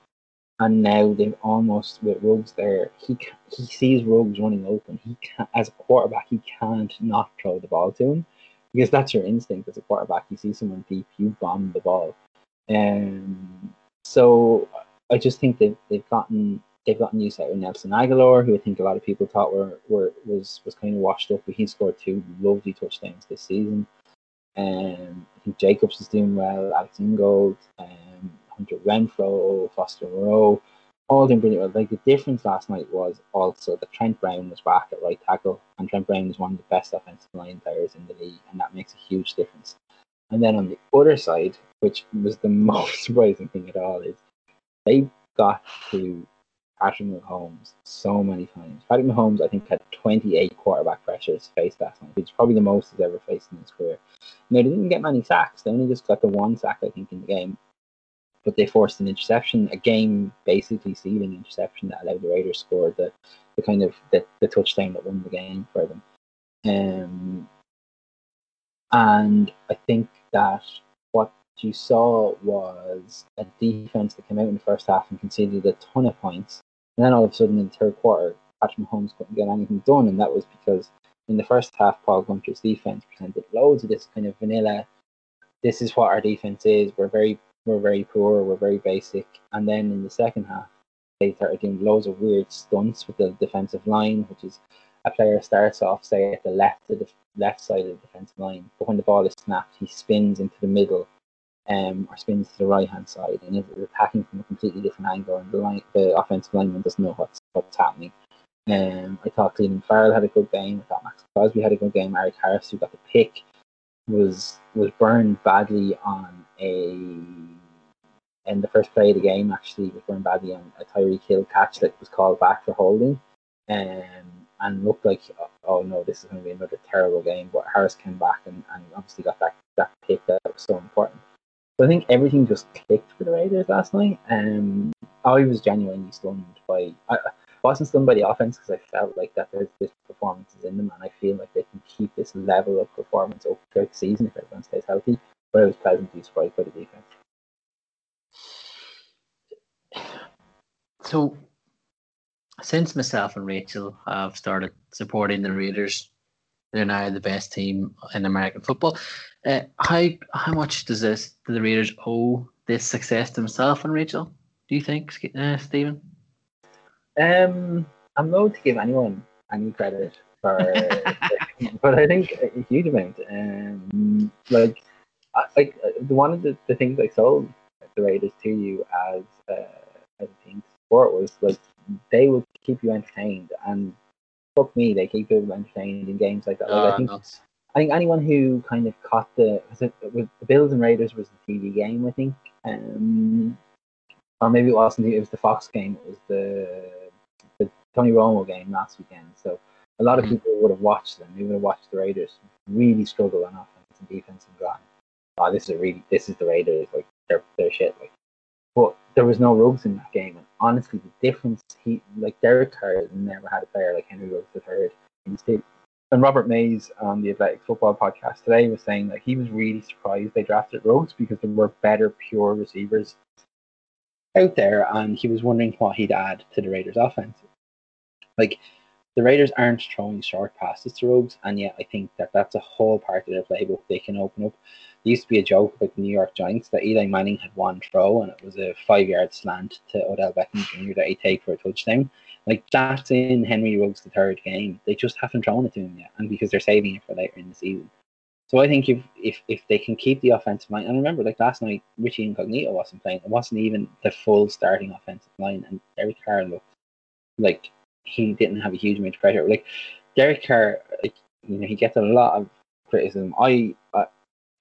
And now they've almost with Ruggs there. He he sees Ruggs running open. He can as a quarterback he can't not throw the ball to him because that's your instinct as a quarterback. You see someone deep, you bomb the ball. Um, so I just think they've they've gotten they've gotten used out of Nelson Agholor, who I think a lot of people thought were, were was was kind of washed up, but he scored two lovely touchdowns this season. Um, I think Jacobs is doing well, Alex Ingold, um, Hunter Renfrow, Foster Moreau, all doing brilliant. well. Like the difference last night was also that Trent Brown was back at right tackle, and Trent Brown is one of the best offensive line players in the league, and that makes a huge difference. And then on the other side, which was the most surprising thing at all, is they got to Patrick Mahomes so many times. Patrick Mahomes, I think, had 28 quarterback pressures faced night, which is probably the most he's ever faced in his career. Now, they didn't get many sacks. They only just got the one sack, I think, in the game. but they forced an interception, a game basically sealing interception that allowed the Raiders score the, the kind of the, the touchdown that won the game for them. Um, and I think that what you saw was a defense that came out in the first half and conceded a ton of points. And then all of a sudden in the third quarter, Patrick Mahomes couldn't get anything done. And that was because in the first half, Paul Guenther's defense presented loads of this kind of vanilla. This is what our defense is. We're very, we're very poor. We're very basic. And then in the second half, they started doing loads of weird stunts with the defensive line, which is a player starts off, say, at the left of the left side of the defensive line, but when the ball is snapped, he spins into the middle, um, or spins to the right hand side, and is attacking from a completely different angle, and the line, the offensive lineman doesn't know what's what's happening. Um, I thought Clelin Ferrell had a good game. I thought Maxx Crosby had a good game. Erik Harris, who got the pick, was was burned badly on a in the first play of the game. Actually, was burned badly on a Tyreek Hill catch that was called back for holding. Um, and looked like, oh no, this is going to be another terrible game. But Harris came back and, and obviously got that, that pick that was so important. So I think everything just clicked for the Raiders last night. Um, I was genuinely stunned by. I, wasn't stunned by the offense because I felt like that there's this performances in them, and I feel like they can keep this level of performance up throughout the season if everyone stays healthy. But I was pleasantly surprised by the defense. So since myself and Rachel have started supporting the Raiders, they're now the best team in American football. Uh, how how much does this do the Raiders owe this success to themselves and Rachel? Do you think, uh, Stephen? Um, I'm not to give anyone any credit for, but I think a huge amount. Um, like, like one of the, the things I sold the Raiders to you as uh, as a team sport was like they will keep you entertained. And fuck me, they keep you entertained in games like that. Like, I ah, think I think anyone who kind of caught the was it was the Bills and Raiders was the TV game, I think, um, or maybe it wasn't. It was the Fox game. It was the the Tony Romo game last weekend. So a lot of mm-hmm. people would have watched them. They would have watched the Raiders really struggle on offense and defense and gone, oh, this is a really this is the Raiders. Like they're they're shit. Like but there was no Ruggs in that game. And honestly, the difference he like Derek Carr never had a player like Henry Ruggs third in. And Robert Mays on the Athletic Football podcast today was saying that he was really surprised they drafted Ruggs because there were better pure receivers out there, and he was wondering what he'd add to the Raiders' offense. Like the Raiders aren't throwing short passes to Ruggs, and yet I think that that's a whole part of their playbook they can open up used to be a joke about the New York Giants that Eli Manning had one throw and it was a five yard slant to Odell Beckham Jr. that he take for a touchdown. Like that's in Henry Ruggs' the third game. They just haven't thrown it to him yet, and because they're saving it for later in the season. So I think if if if they can keep the offensive line, and remember, like last night, Richie Incognito wasn't playing. It wasn't even the full starting offensive line, and Derek Carr looked like he didn't have a huge amount of pressure. Like Derek Carr, like, you know, he gets a lot of criticism. I, I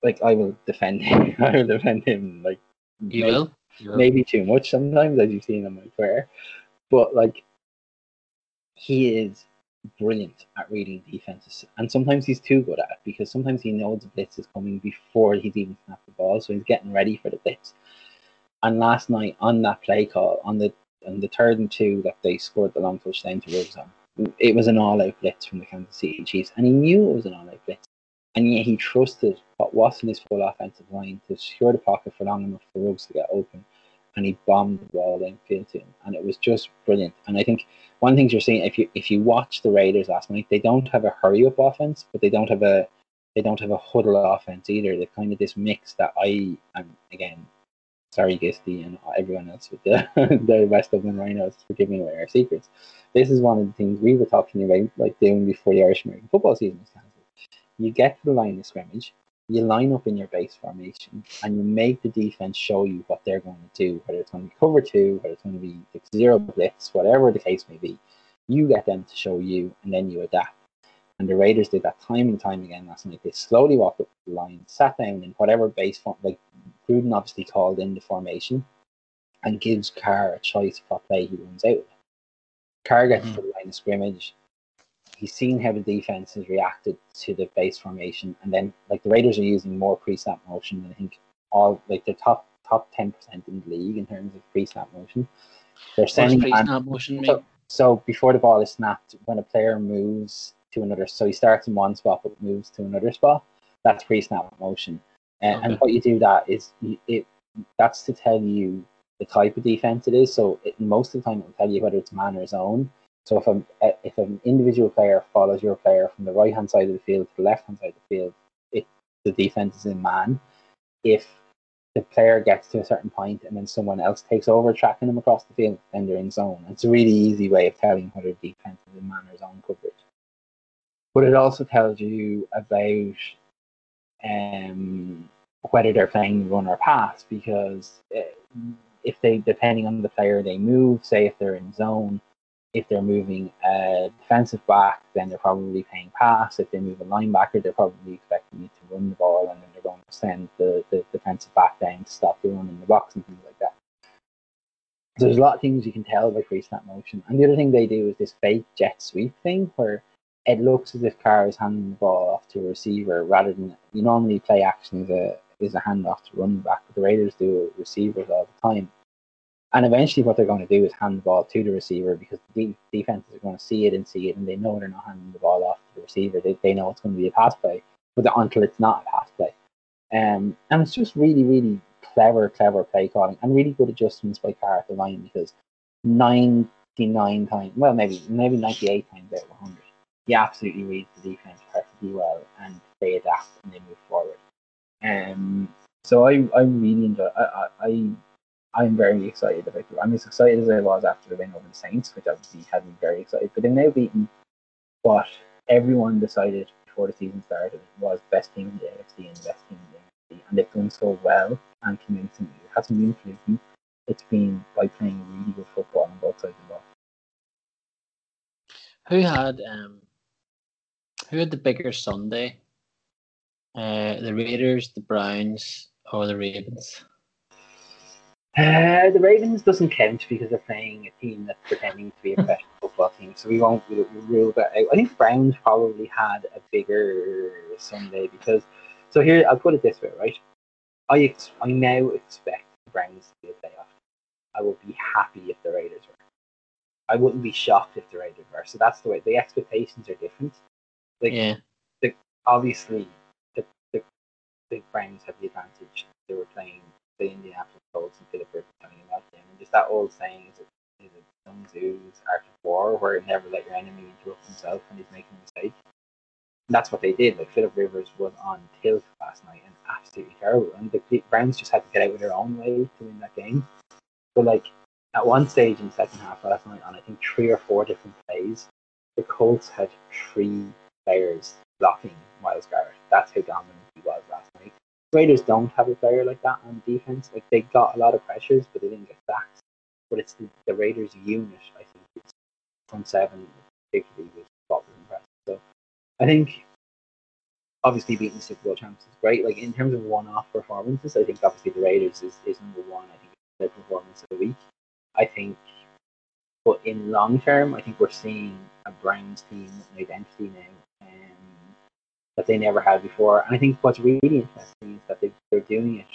like I will defend him. I will defend him like you maybe, will? you will maybe too much sometimes as you've seen on my Twitter. But like he is brilliant at reading defenses, and sometimes he's too good at it because sometimes he knows the blitz is coming before he's even snapped the ball, so he's getting ready for the blitz. And last night on that play call, on the on the third and two that they scored the long touchdown to Ruggs on, it was an all-out blitz from the Kansas City Chiefs, and he knew it was an all-out blitz and yet he trusted what wasn't his full offensive line to secure the pocket for long enough for Ruggs to get open, and he bombed the ball downfield to him, and it was just brilliant. And I think one of the things you're seeing if you if you watch the Raiders last night, they don't have a hurry up offense, but they don't have a they don't have a huddle offense either. They're kind of this mix that I am again. Sorry, Gisty and everyone else with the the West Dublin Rhinos for giving away our secrets. This is one of the things we were talking about, like doing before the Irish American football season started you get to the line of scrimmage, you line up in your base formation, and you make the defense show you what they're going to do, whether it's going to be cover two, whether it's going to be zero blitz, whatever the case may be. You get them to show you, and then you adapt. And the Raiders did that time and time again last night. They slowly walked up the line, sat down in whatever base form, like Gruden obviously called in the formation, and gives Carr a choice of what play he runs out. Carr gets mm-hmm. to the line of scrimmage, he's seen how the defense has reacted to the base formation, and then like the Raiders are using more pre-snap motion than I think all like the top top ten percent in the league in terms of pre-snap motion. They're sending pre-snap motion so, so before the ball is snapped, when a player moves to another, so he starts in one spot but moves to another spot, that's pre-snap motion. And Okay. what you do that is you, it that's to tell you the type of defense it is. So it, most of the time, it will tell you whether it's man or zone. So if a eh, if an individual player follows your player from the right hand side of the field to the left hand side of the field, it the defense is in man. If the player gets to a certain point and then someone else takes over tracking them across the field, then they're in zone. It's a really easy way of telling whether defense is in man or zone coverage. But it also tells you about um, whether they're playing run or pass because uh, if they, depending on the player they move, say if they're in zone, if they're moving a defensive back, then they're probably playing pass. If they move a linebacker, they're probably expecting you to run the ball, and then they're going to send the, the defensive back down to stop the run in the box and things like that. So there's a lot of things you can tell by pre-snap motion. And the other thing they do is this fake jet sweep thing, where it looks as if Carr is handing the ball off to a receiver rather than you normally play action is a is a handoff to running back, but the Raiders do receivers all the time. And eventually, what they're going to do is hand the ball to the receiver because the defenses are going to see it and see it, and they know they're not handing the ball off to the receiver. They, they know it's going to be a pass play, but until it's not a pass play. Um, and it's just really, really clever, clever play calling and really good adjustments by Carr at the line because 99 times, well, maybe maybe 98 times out of 100, he absolutely reads the defense perfectly well and they adapt and they move forward. Um, so I, I really enjoy. I, I, I'm very excited about it. I'm as excited as I was after the win over the Saints, which obviously had me very excited. But they've now beaten what everyone decided before the season started was best team in the AFC and the best team in the NFC, and they've done so well and convincingly. It hasn't been fluky. It's been by playing really good football on both sides of the ball. Who had um who had the bigger Sunday? Uh, the Raiders, the Browns, or the Ravens? Uh, the Ravens doesn't count because they're playing a team that's pretending to be a professional football team, so we won't we'll, we'll rule that out. I think Browns probably had a bigger Sunday because. So here, I'll put it this way, right? I ex- I now expect the Browns to be a playoff. I would be happy if the Raiders were. I wouldn't be shocked if the Raiders were. So that's the way the expectations are different. Like Yeah, obviously the, the the Browns have the advantage. They were playing the Indianapolis Colts and Philip Rivers coming in that game. And just that old saying is it is it Sun Tzu's Art of War where never let your enemy interrupt himself when he's making a mistake. And that's what they did. Like Philip Rivers was on tilt last night and absolutely terrible. And the, the Browns just had to get out of their own way to win that game. But like at one stage in the second half last night, on I think three or four different plays, the Colts had three players blocking Myles Garrett. That's how dominant he was last night. Raiders don't have a player like that on defense. Like they got a lot of pressures, but they didn't get sacks. But it's the, the Raiders unit, I think, it's front seven particularly what was impressive. So I think obviously beating the Super Bowl champs is great. Like in terms of one-off performances, I think obviously the Raiders is, is number one. I think it's the performance of the week. I think, but in long term, I think we're seeing a Browns team with an identity now that they never had before. And I think what's really interesting is that they, they're doing it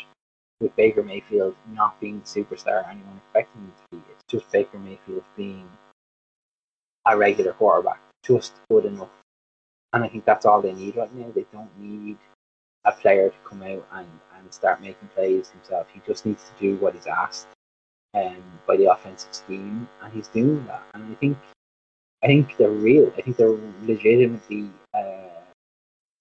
with Baker Mayfield not being the superstar anyone expected him to be. It's just Baker Mayfield being a regular quarterback, just good enough. And I think that's all they need right now. They don't need a player to come out and, and start making plays himself. He just needs to do what he's asked um, by the offensive scheme, and he's doing that. And I think, I think they're real. I think they're legitimately, uh,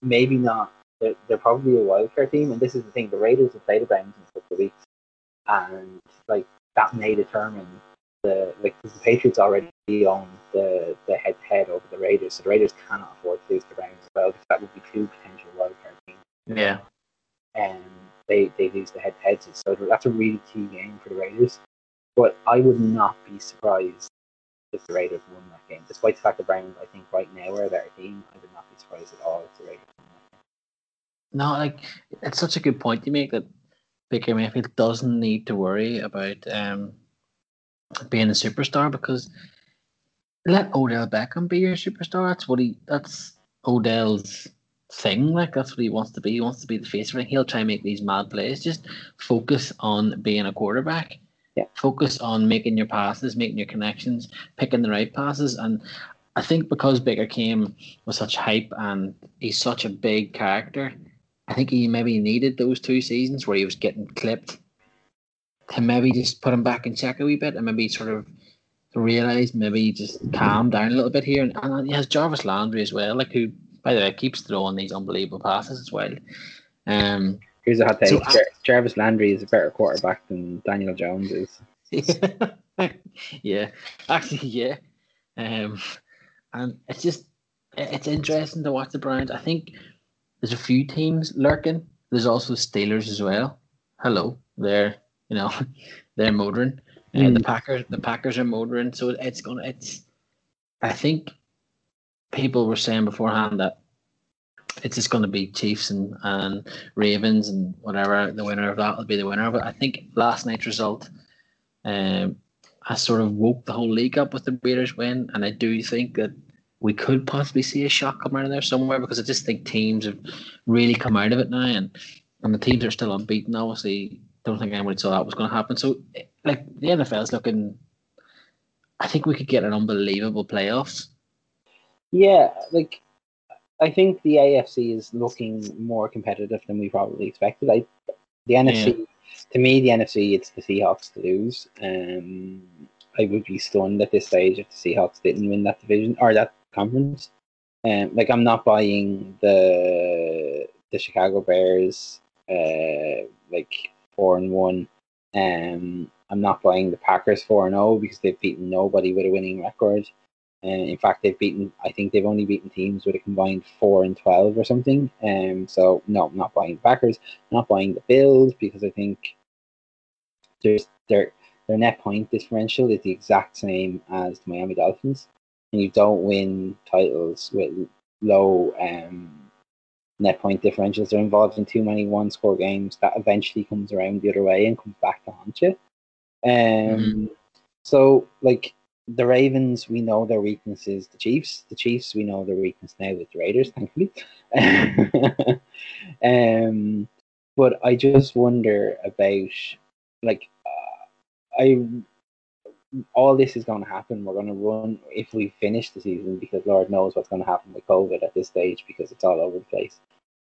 maybe not. They're, they're probably a wildcard team, and this is the thing: the Raiders have played the Browns in a couple of weeks, and like that may determine the like the Patriots already own the the head to head over the Raiders, so the Raiders cannot afford to lose the Browns as well because that would be two potential wildcard teams yeah. and they they lose the head to heads. So that's a really key game for the Raiders. But I would not be surprised if the Raiders won that game, despite the fact the Browns I think right now are a better team. I would not surprised at all if the Raiders won that game. No, like it's such a good point you make that Baker Mayfield doesn't need to worry about um being a superstar because let Odell Beckham be your superstar. That's what he. That's Odell's thing. Like that's what he wants to be. He wants to be the face of it. He'll try and make these mad plays. Just focus on being a quarterback. Yeah. Focus on making your passes, making your connections, picking the right passes. And I think because Baker came with such hype and he's such a big character, I think he maybe needed those two seasons where he was getting clipped to maybe just put him back in check a wee bit and maybe sort of realize maybe just calm down a little bit here. And, and he has Jarvis Landry as well, like who, by the way, keeps throwing these unbelievable passes as well. Um, Here's a hot take: So, Jar- Jarvis Landry is a better quarterback than Daniel Jones is. yeah, actually, yeah. Um, and it's just it's interesting to watch the Browns. I think there's a few teams lurking. There's also Steelers as well. Hello, they're you know they're motoring. And the Mm. Packers, the Packers are motoring. So it's gonna. It's. I think people were saying beforehand that it's just going to be Chiefs and, and Ravens and whatever the winner of that will be the winner. But I think last night's result um, has sort of woke the whole league up with the Raiders win, and I do think that we could possibly see a shock come out of there somewhere because I just think teams have really come out of it now, and and the teams are still unbeaten. Obviously, don't think anybody saw that was going to happen. So, like the NFL is looking. I think we could get an unbelievable playoffs. Yeah, like I think the AFC is looking more competitive than we probably expected. I the NFC to me the NFC it's the Seahawks to lose. Um I would be stunned at this stage if the Seahawks didn't win that division or that conference. Um like I'm not buying the the Chicago Bears uh like four and one. Um I'm not buying the Packers four and zero because they've beaten nobody with a winning record. Uh, in fact, they've beaten. I think they've only beaten teams with a combined four and twelve or something. Um, so no, I'm not buying the Packers. I'm not buying the Bills because I think there's their their net point differential is the exact same as the Miami Dolphins, and you don't win titles with low um, net point differentials. They're involved in too many one score games that eventually comes around the other way and comes back to haunt you. Um, so like the Ravens, we know their weakness is the Chiefs. The Chiefs, we know their weakness now with the Raiders, thankfully. um, but I just wonder about like I all this is going to happen. We're going to run if we finish the season because Lord knows what's going to happen with COVID at this stage because it's all over the place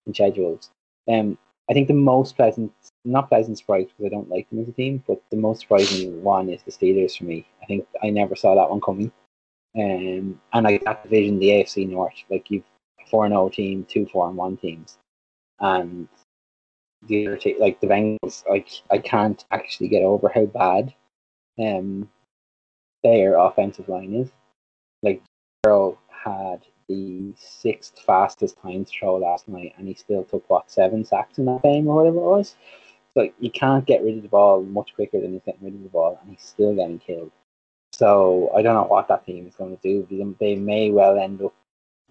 in schedules. Um, I think the most pleasant, not pleasant surprise because I don't like them as a team, but the most surprising one is the Steelers for me. I think I never saw that one coming. Um, and like that division, the AFC North, like you've four and zero team, two four and one teams, and the other team, like the Bengals, like I can't actually get over how bad, um, their offensive line is. Like Burrow had the sixth fastest time throw last night, and he still took what seven sacks in that game or whatever it was. So you can't get rid of the ball much quicker than he's getting rid of the ball, and he's still getting killed. So I don't know what that team is going to do. They, they may well end up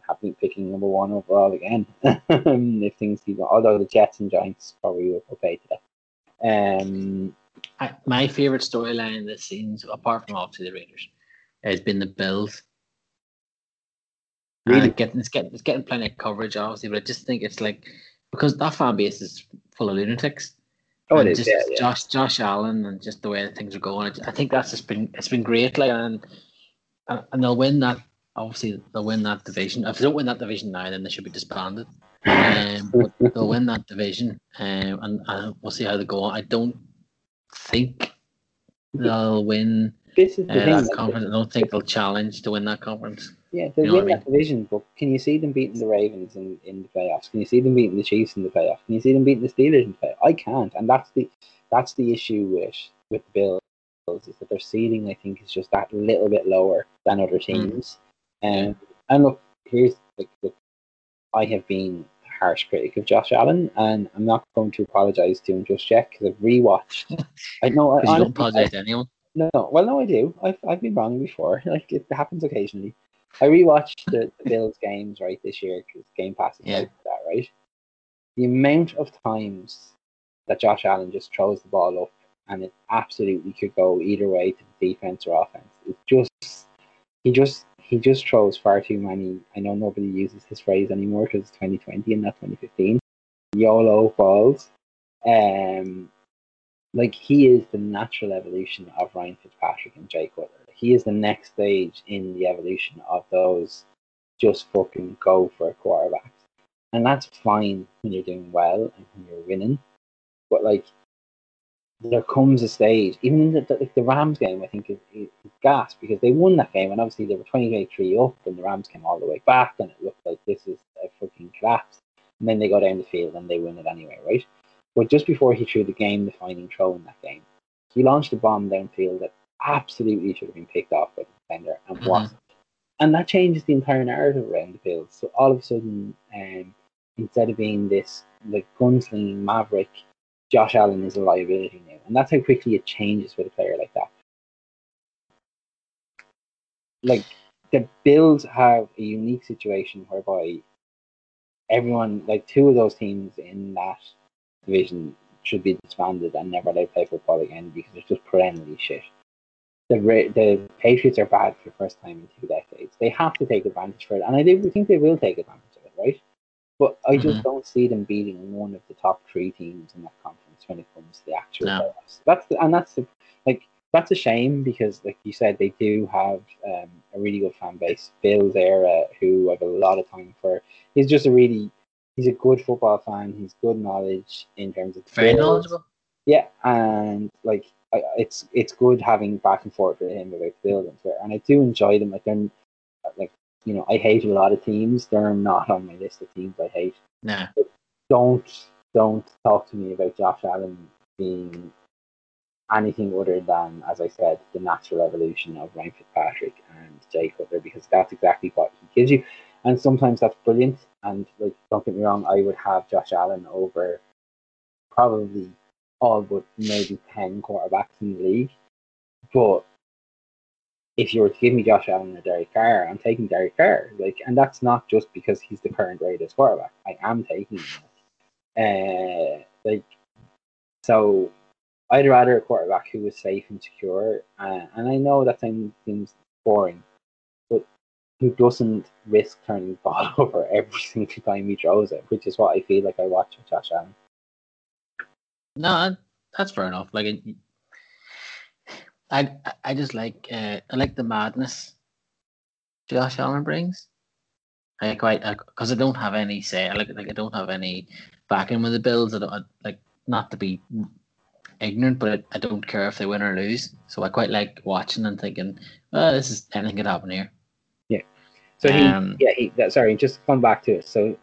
having picking number one overall again if things keep. Although the Jets and Giants probably will pay to that. Um, I, my favorite storyline in this season, apart from obviously the Raiders, has been the Bills. Really? it getting, it's getting it's getting plenty of coverage, obviously, but I just think it's like because that fan base is full of lunatics. oh, it is. just Yeah, yeah. Josh Josh Allen and just the way things are going. I think that's just been it's been great. Like and and they'll win that. Obviously, they'll win that division. If they don't win that division now, then they should be disbanded. Um, but they'll win that division, um, and, and we'll see how they go on. I don't think they'll win This is the uh, thing. that like, conference. I don't think they'll challenge to win that conference. Yeah, they You know win I that division, but can you see them beating the Ravens in, in the playoffs? Can you see them beating the Chiefs in the playoffs? Can you see them beating the Steelers in the playoffs? I can't, and that's the that's the issue with with the Bills is that their seeding I think is just that little bit lower than other teams. Um, and look, here's like look, I have been harsh critic of Josh Allen, and I'm not going to apologize to him just yet because I've rewatched. I know I you don't honestly- apologize to anyone. no, well, no, I do. I've I've been wrong before. Like it happens occasionally. I rewatched the, the Bills games right this year because Game Pass is Yeah. that right. The amount of times that Josh Allen just throws the ball up and it absolutely could go either way to the defense or offense. It just he just he just throws far too many. I know nobody uses his phrase anymore because it's 2020 and not 2015. YOLO balls. Um, like he is the natural evolution of Ryan Fitzpatrick and Jay Cutler. He is the next stage in the evolution of those just fucking go for a quarterback. And that's fine when you're doing well and when you're winning. But like there comes a stage, even in the, the, like the Rams game, I think is, is gas because they won that game and obviously they were 23 up and the Rams came all the way back and it looked like this is a fucking collapse. And then they go down the field and they win it anyway, right? But just before he threw the game defining throw in that game, he launched a bomb downfield that absolutely should have been picked off by the defender and mm-hmm. wasn't. And that changes the entire narrative around the field. So all of a sudden, um, instead of being this like gunslinging maverick, Josh Allen is a liability now. And that's how quickly it changes with a player like that. Like the Bills have a unique situation whereby everyone, like two of those teams in that division, should be disbanded and never let play football again because it's just perennially shit. The the Patriots are bad for the first time in two decades. They have to take advantage for it, and I do think they will take advantage of it, right? But I just mm-hmm. don't see them beating one of the top three teams in that conference when it comes to the actual no. playoffs. That's the, and that's the, like that's a shame because, like you said, they do have um, a really good fan base. Bill there, who I've a lot of time for, he's just a really he's a good football fan. He's good knowledge in terms of very knowledgeable. Yeah, and like I, it's it's good having back and forth with him about the building, and I do enjoy them. Like they're like you know I hate a lot of teams. They're not on my list of teams I hate. Nah. But don't don't talk to me about Josh Allen being anything other than, as I said, the natural evolution of Ryan Fitzpatrick and Jay Cutler because that's exactly what he gives you. And sometimes that's brilliant. And like, don't get me wrong, I would have Josh Allen over probably all but maybe ten quarterbacks in the league. But if you were to give me Josh Allen or Derek Carr, I'm taking Derek Carr. Like, and that's not just because he's the current greatest quarterback. I am taking him. Uh, like, so I'd rather a quarterback who is safe and secure. Uh, and I know that seems boring, but who doesn't risk turning the ball over every single time he throws it, which is what I feel like I watch with Josh Allen. No, that's fair enough. Like, I I just like uh, I like the madness Josh Allen brings. I quite because I, I, don't have any say. I like like I don't have any backing with the Bills. I don't I, like not to be ignorant, but I, don't care if they win or lose. So I quite like watching and thinking, well, this is anything could happen here. Yeah. So he, um, yeah, he. Sorry, just come back to it. So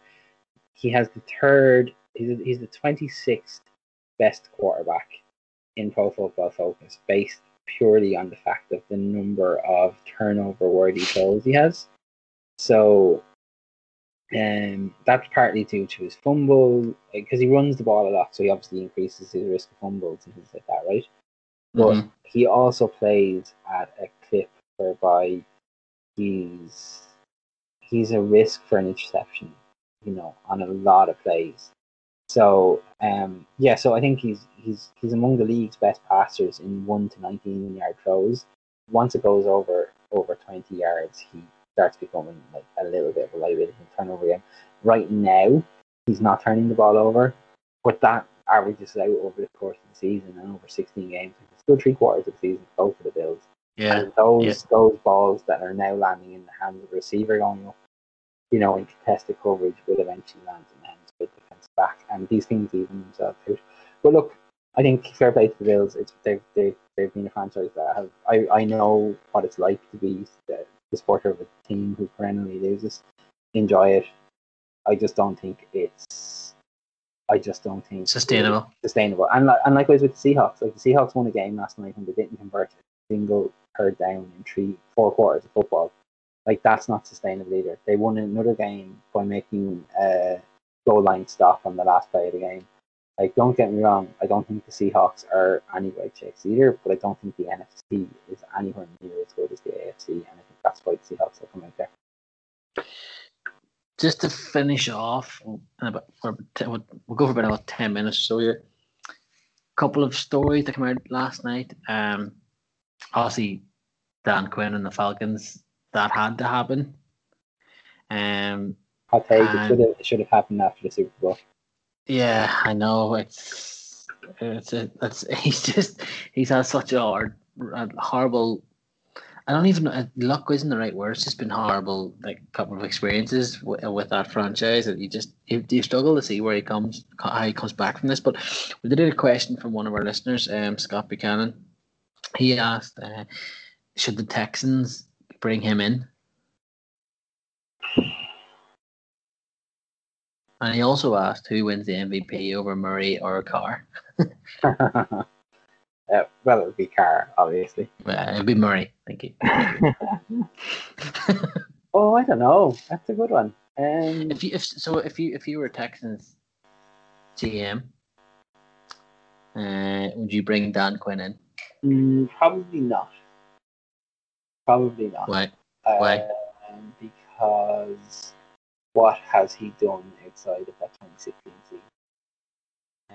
he has the third. He's he's the twenty sixth best quarterback in Pro Football Focus, based purely on the fact of the number of turnover worthy throws he has. So um, that's partly due to his fumble because he runs the ball a lot, so he obviously increases his risk of fumbles and things like that, right? But mm-hmm. he also plays at a clip whereby he's he's a risk for an interception, you know, on a lot of plays. So um, yeah, so I think he's he's he's among the league's best passers in one to nineteen yard throws. Once it goes over over twenty yards, he starts becoming like a little bit of a liability in turnover game. Right now, he's not turning the ball over, but that averages out over the course of the season and over 16 games. It's still three quarters of the season to go for the Bills. Yeah. And those yeah. those balls that are now landing in the hands of the receiver going up, you know, in contested coverage will eventually land in back. And these things even themselves out. But look, I think fair play to the Bills. It's they've they've, they've been a franchise that have I, I know what it's like to be the, the supporter of a team who perennially loses. Enjoy it. I just don't think it's. I just don't think sustainable. Sustainable, and and likewise with the Seahawks. Like the Seahawks won a game last night and they didn't convert a single third down in three, four quarters of football. Like that's not sustainable either. They won another game by making a goal line stop on the last play of the game. Like, don't get me wrong, I don't think the Seahawks are any great shakes either, but I don't think the NFC is anywhere near as good as the AFC, and I think that's why the Seahawks will come out there. Just to finish off, about, we'll go for about 10 minutes so here. couple of stories that came out last night. Um, obviously, Dan Quinn and the Falcons that had to happen. Um, I'll tell you, it should have it should have happened after the Super Bowl. yeah, I know it's it's a, it's he's just he's had such a hard, a horrible. I don't even know luck isn't the right word. It's just been horrible, like couple of experiences with, with that franchise that you just you, you struggle to see where he comes, how he comes back from this. But we did a question from one of our listeners, um, Scott Buchanan. He asked, uh, should the Texans bring him in? And he also asked who wins the MVP over Murray or Carr. uh, well, it would be Carr, obviously. Uh, it'd be Murray, thank you. oh, I don't know. That's a good one. Um, if you if so if you if you were Texans GM, uh, would you bring Dan Quinn in? mm, probably not. Probably not. Why? Why? Um, because what has he done outside of that 2016 season?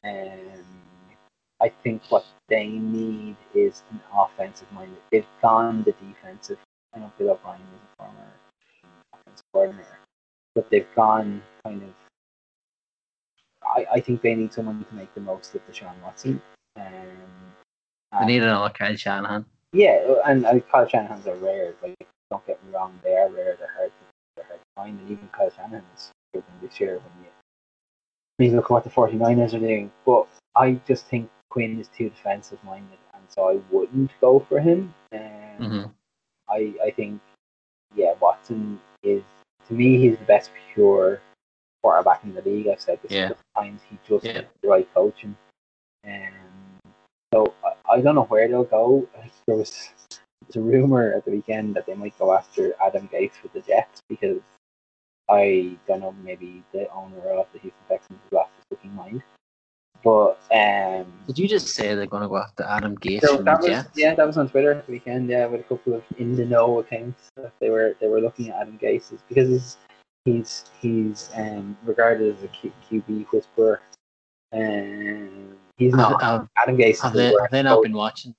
Um, I think what they need is an offensive mind. They've gone the defensive. I know Bill O'Brien is a former offensive coordinator, but they've gone kind of. I, I think they need someone to make the most of Deshaun Watson. Um, They need another Kyle Shanahan. yeah, and uh, Kyle Shanahan's are rare. Like, don't get me wrong, they are rare. They're hard. And even Kyle Shanahan is good this year when you when you look at what the 49ers are doing. But I just think Quinn is too defensive minded, and so I wouldn't go for him. Um, hmm I I think yeah, Watson is to me he's the best pure quarterback in the league. I've said this Yeah. times. He just Yeah. the right coaching. Um, so I, I don't know where they'll go. There was a rumor at the weekend that they might go after Adam Gase with the Jets because I don't know maybe the owner of the Houston Texans has lost his fucking mind. But um, Did you just say they're going to go after Adam Gase so that was yeah, that was on Twitter at the weekend. Yeah, with a couple of in the know accounts. that They were they were looking at Adam Gase because he's he's he's um, regarded as a Q- QB whisperer. Um, he's not. have, Adam Gase. have they the have they not coach. been watching?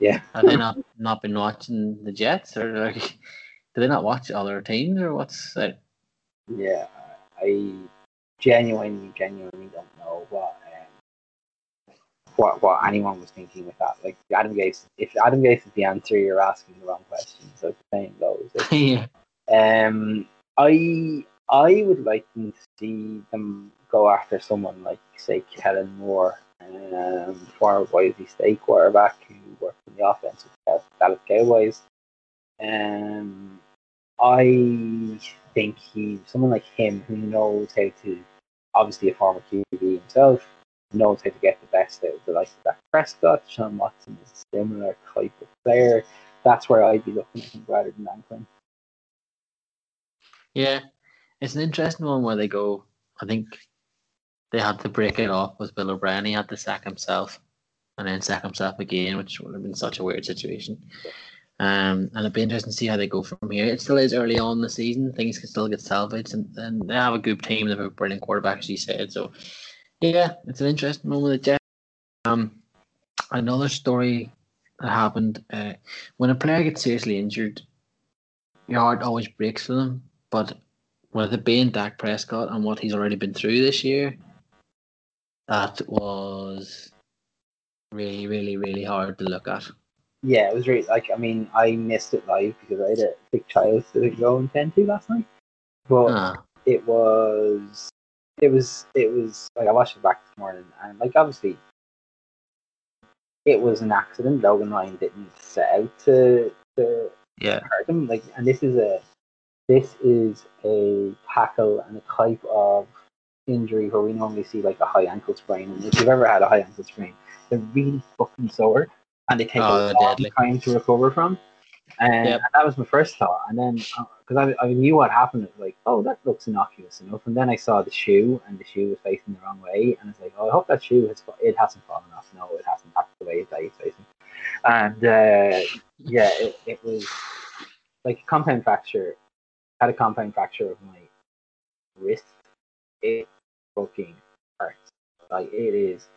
Yeah. Have they not not been watching the Jets or like? Do they not watch other teams or what's that? Yeah, I genuinely, genuinely don't know what um, what what anyone was thinking with that. Like Adam Gase, if Adam Gase is the answer, you're asking the wrong question. So the saying goes. Like, yeah. Um, I I would like to see them go after someone like say Kellen Moore, um, former Boise State quarterback who worked in the offense with Dallas Cowboys. Um, I think he someone like him who knows how to, obviously a former QB himself, knows how to get the best out of the likes of Dak Prescott. Sean Watson is a similar type of player. That's where I'd be looking at him rather than Dan Quinn. Yeah, it's an interesting one where they go. I think they had to break it off with Bill O'Brien. He had to sack himself and then sack himself again, which would have been such a weird situation. Um, and it'd be interesting to see how they go from here. It still is early on in the season; things can still get salvaged, and, and they have a good team. They have a brilliant quarterback, as you said. So, yeah, it's an interesting moment Jets. Um, another story that happened uh, when a player gets seriously injured, your heart always breaks for them. But with it being Dak Prescott and what he's already been through this year, that was really, really, really hard to look at. Yeah, it was really like I mean I missed it live because I had a sick child to go and tend to last night. But Ah, it was it was it was like I watched it back this morning and like obviously it was an accident. Logan Ryan didn't set out to to yeah, hurt him. Like and this is a this is a tackle and a type of injury where we normally see like a high ankle sprain. And if you've ever had a high ankle sprain, they're really fucking sore and they take Oh, a long deadly. time to recover from. And, Yep. and that was my first thought. And then because I, I knew what happened, it was like, oh, that looks innocuous enough. And then I saw the shoe, and the shoe was facing the wrong way, and it's like, oh, I hope that shoe has it hasn't fallen off. No, it hasn't. That's the way that it's facing. And uh, yeah, it, it was like a compound fracture. Had a compound fracture of my wrist. It fucking hurts. Like it is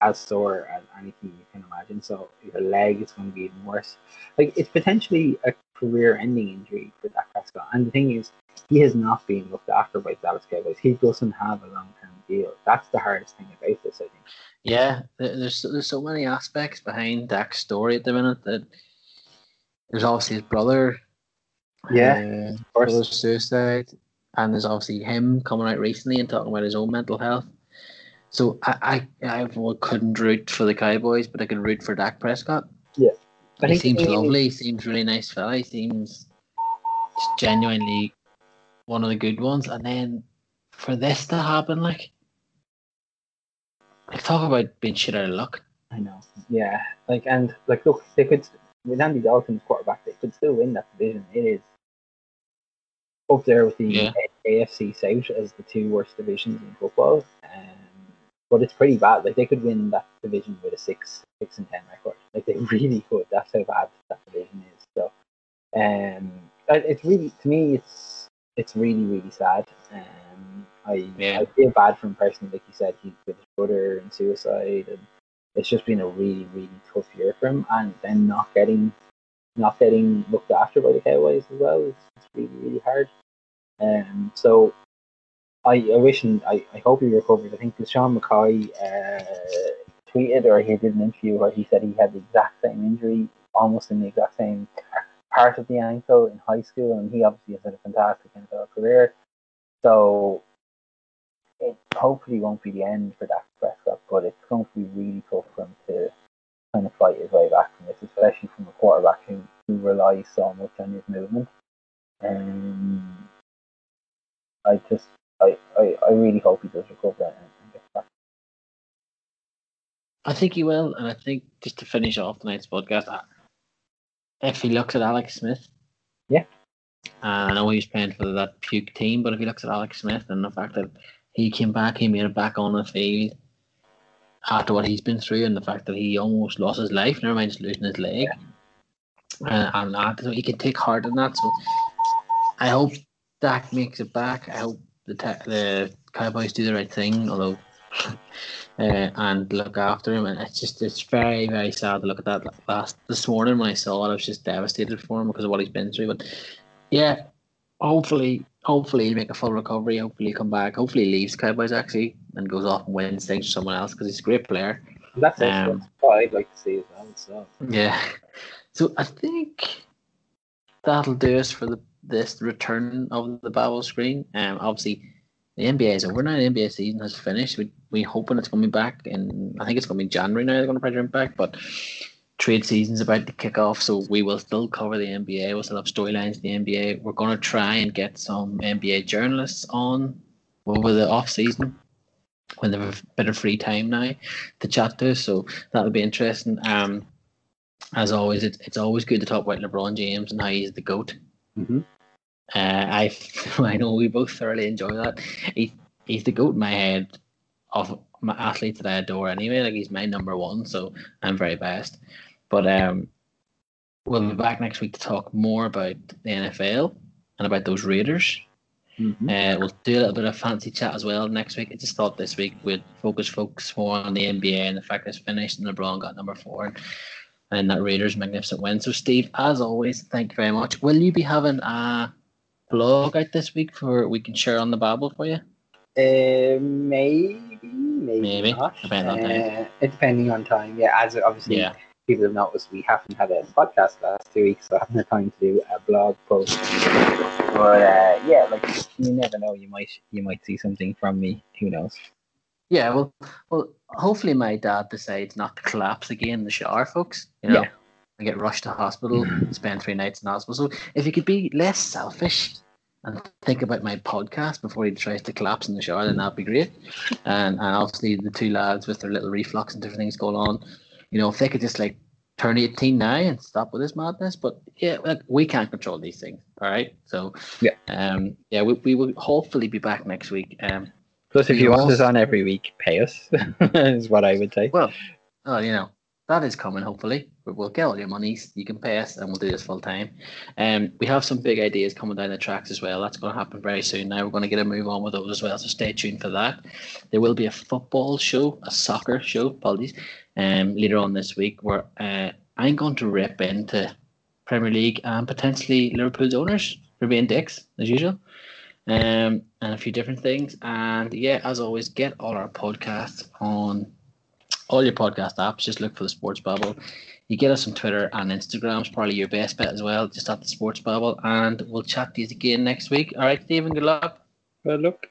as sore as anything you can imagine. So your leg is going to be even worse. Like it's potentially a career-ending injury for Dak Prescott. And the thing is, he has not been looked after by Dallas Cowboys. He doesn't have a long-term deal. That's the hardest thing about this, I think. Yeah, there's there's so many aspects behind Dak's story at the minute that there's obviously his brother. Yeah, uh, brother's suicide, and there's obviously him coming out recently and talking about his own mental health. So I I, I couldn't root for the Cowboys, but I can root for Dak Prescott. Yeah, I he seems lovely. He seems really nice fella. He seems genuinely one of the good ones. And then for this to happen, like, like talk about being shit out of luck. I know. Yeah, like and like look, they could with Andy Dalton's quarterback, they could still win that division. It is up there with the yeah. AFC South as the two worst divisions in football. Um, but it's pretty bad. Like they could win that division with a six, six and ten record. Like they really could. That's how bad that division is. So, um, it's really to me, it's it's really really sad. Um, I yeah. I feel bad for him personally. Like you said, he with his brother and suicide, and it's just been a really really tough year for him. And then not getting not getting looked after by the Cowboys as well is it's really really hard. Um, so I, I wish and I, I hope he recovers. I think Sean McCoy uh, tweeted or he did an interview where he said he had the exact same injury, almost in the exact same part of the ankle in high school, and he obviously has had a fantastic NFL career. So it hopefully won't be the end for Dak Prescott, but it's going to be really tough for him to kind of fight his way back from this, especially from a quarterback who, who relies so much on his movement. Um, I just I, I, I really hope he does recover and, and gets back. I think he will, and I think just to finish off tonight's podcast, if he looks at Alex Smith, yeah, I know he's playing for that puke team, but if he looks at Alex Smith and the fact that he came back, he made it back on the field after what he's been through, and the fact that he almost lost his life, never mind just losing his leg, yeah. uh, and that, so he can take heart in that. So I hope Dak makes it back. I hope the the Cowboys do the right thing, although uh, and look after him. And it's just it's very very sad to look at that last this morning when I saw it. I was just devastated for him because of what he's been through. But yeah, hopefully hopefully he make a full recovery. Hopefully he come back. Hopefully he leaves Cowboys actually and goes off and wins things for someone else because he's a great player. That's um, what I'd like to see as well. So yeah, so I think that'll do us for the this return of the Babble screen. Um, obviously, the NBA is over now. The NBA season has finished. We we hoping it's coming back, and I think it's going to be January now. They're going to bring it back, but trade season's about to kick off, so we will still cover the NBA. We'll still have storylines in the NBA. We're going to try and get some NBA journalists on over the off season when they have a bit of free time now to chat to. So that'll be interesting. Um, as always, it's it's always good to talk about LeBron James and how he's the goat. Mm-hmm. Uh, I I know we both thoroughly enjoy that. He, he's the goat in my head of my athletes that I adore anyway. Like he's my number one, so I'm very biased. But um, we'll be back next week to talk more about the NFL and about those Raiders. Mm-hmm. Uh, we'll do a little bit of fancy chat as well next week. I just thought this week we'd focus folks more on the NBA and the fact it's finished and LeBron got number four and, and that Raiders magnificent win. So Steve, as always, thank you very much. Will you be having a blog out this week for we can share on the Babble for you? Uh, maybe, maybe, maybe. Not. Depending on time. Uh, depending on time, yeah. As obviously yeah. people have noticed, we haven't had a podcast last two weeks, so I haven't had time to do a blog post. But uh, yeah, like you never know, you might you might see something from me. Who knows? Yeah, well, well, hopefully my dad decides not to collapse again in the shower, folks. You know. Yeah and get rushed to hospital, mm. spend three nights in hospital. So if you could be less selfish and think about my podcast before he tries to collapse in the shower, then that'd be great. And and obviously the two lads with their little reflux and different things going on, you know, if they could just like turn 18 now and stop with this madness. But yeah, like, we can't control these things. All right. So yeah, um, yeah, we, we will hopefully be back next week. Um, Plus, if you want us on every week, pay us. is what I would say. Well, oh, you know, that is coming. Hopefully, we'll get all your monies. You can pay us, and we'll do this full time. Um, we have some big ideas coming down the tracks as well. That's going to happen very soon. Now we're going to get a move on with those as well. So stay tuned for that. There will be a football show, a soccer show. Apologies. Um, later on this week, where uh, I'm going to rip into Premier League and potentially Liverpool's owners for being dicks as usual. Um, and a few different things. And yeah, as always, get all our podcasts on all your podcast apps. Just look for the Sports Babble. You get us on Twitter and Instagram. It's probably your best bet as well. Just at the Sports Babble. And we'll chat to you again next week. All right, Stephen, good luck. Good luck.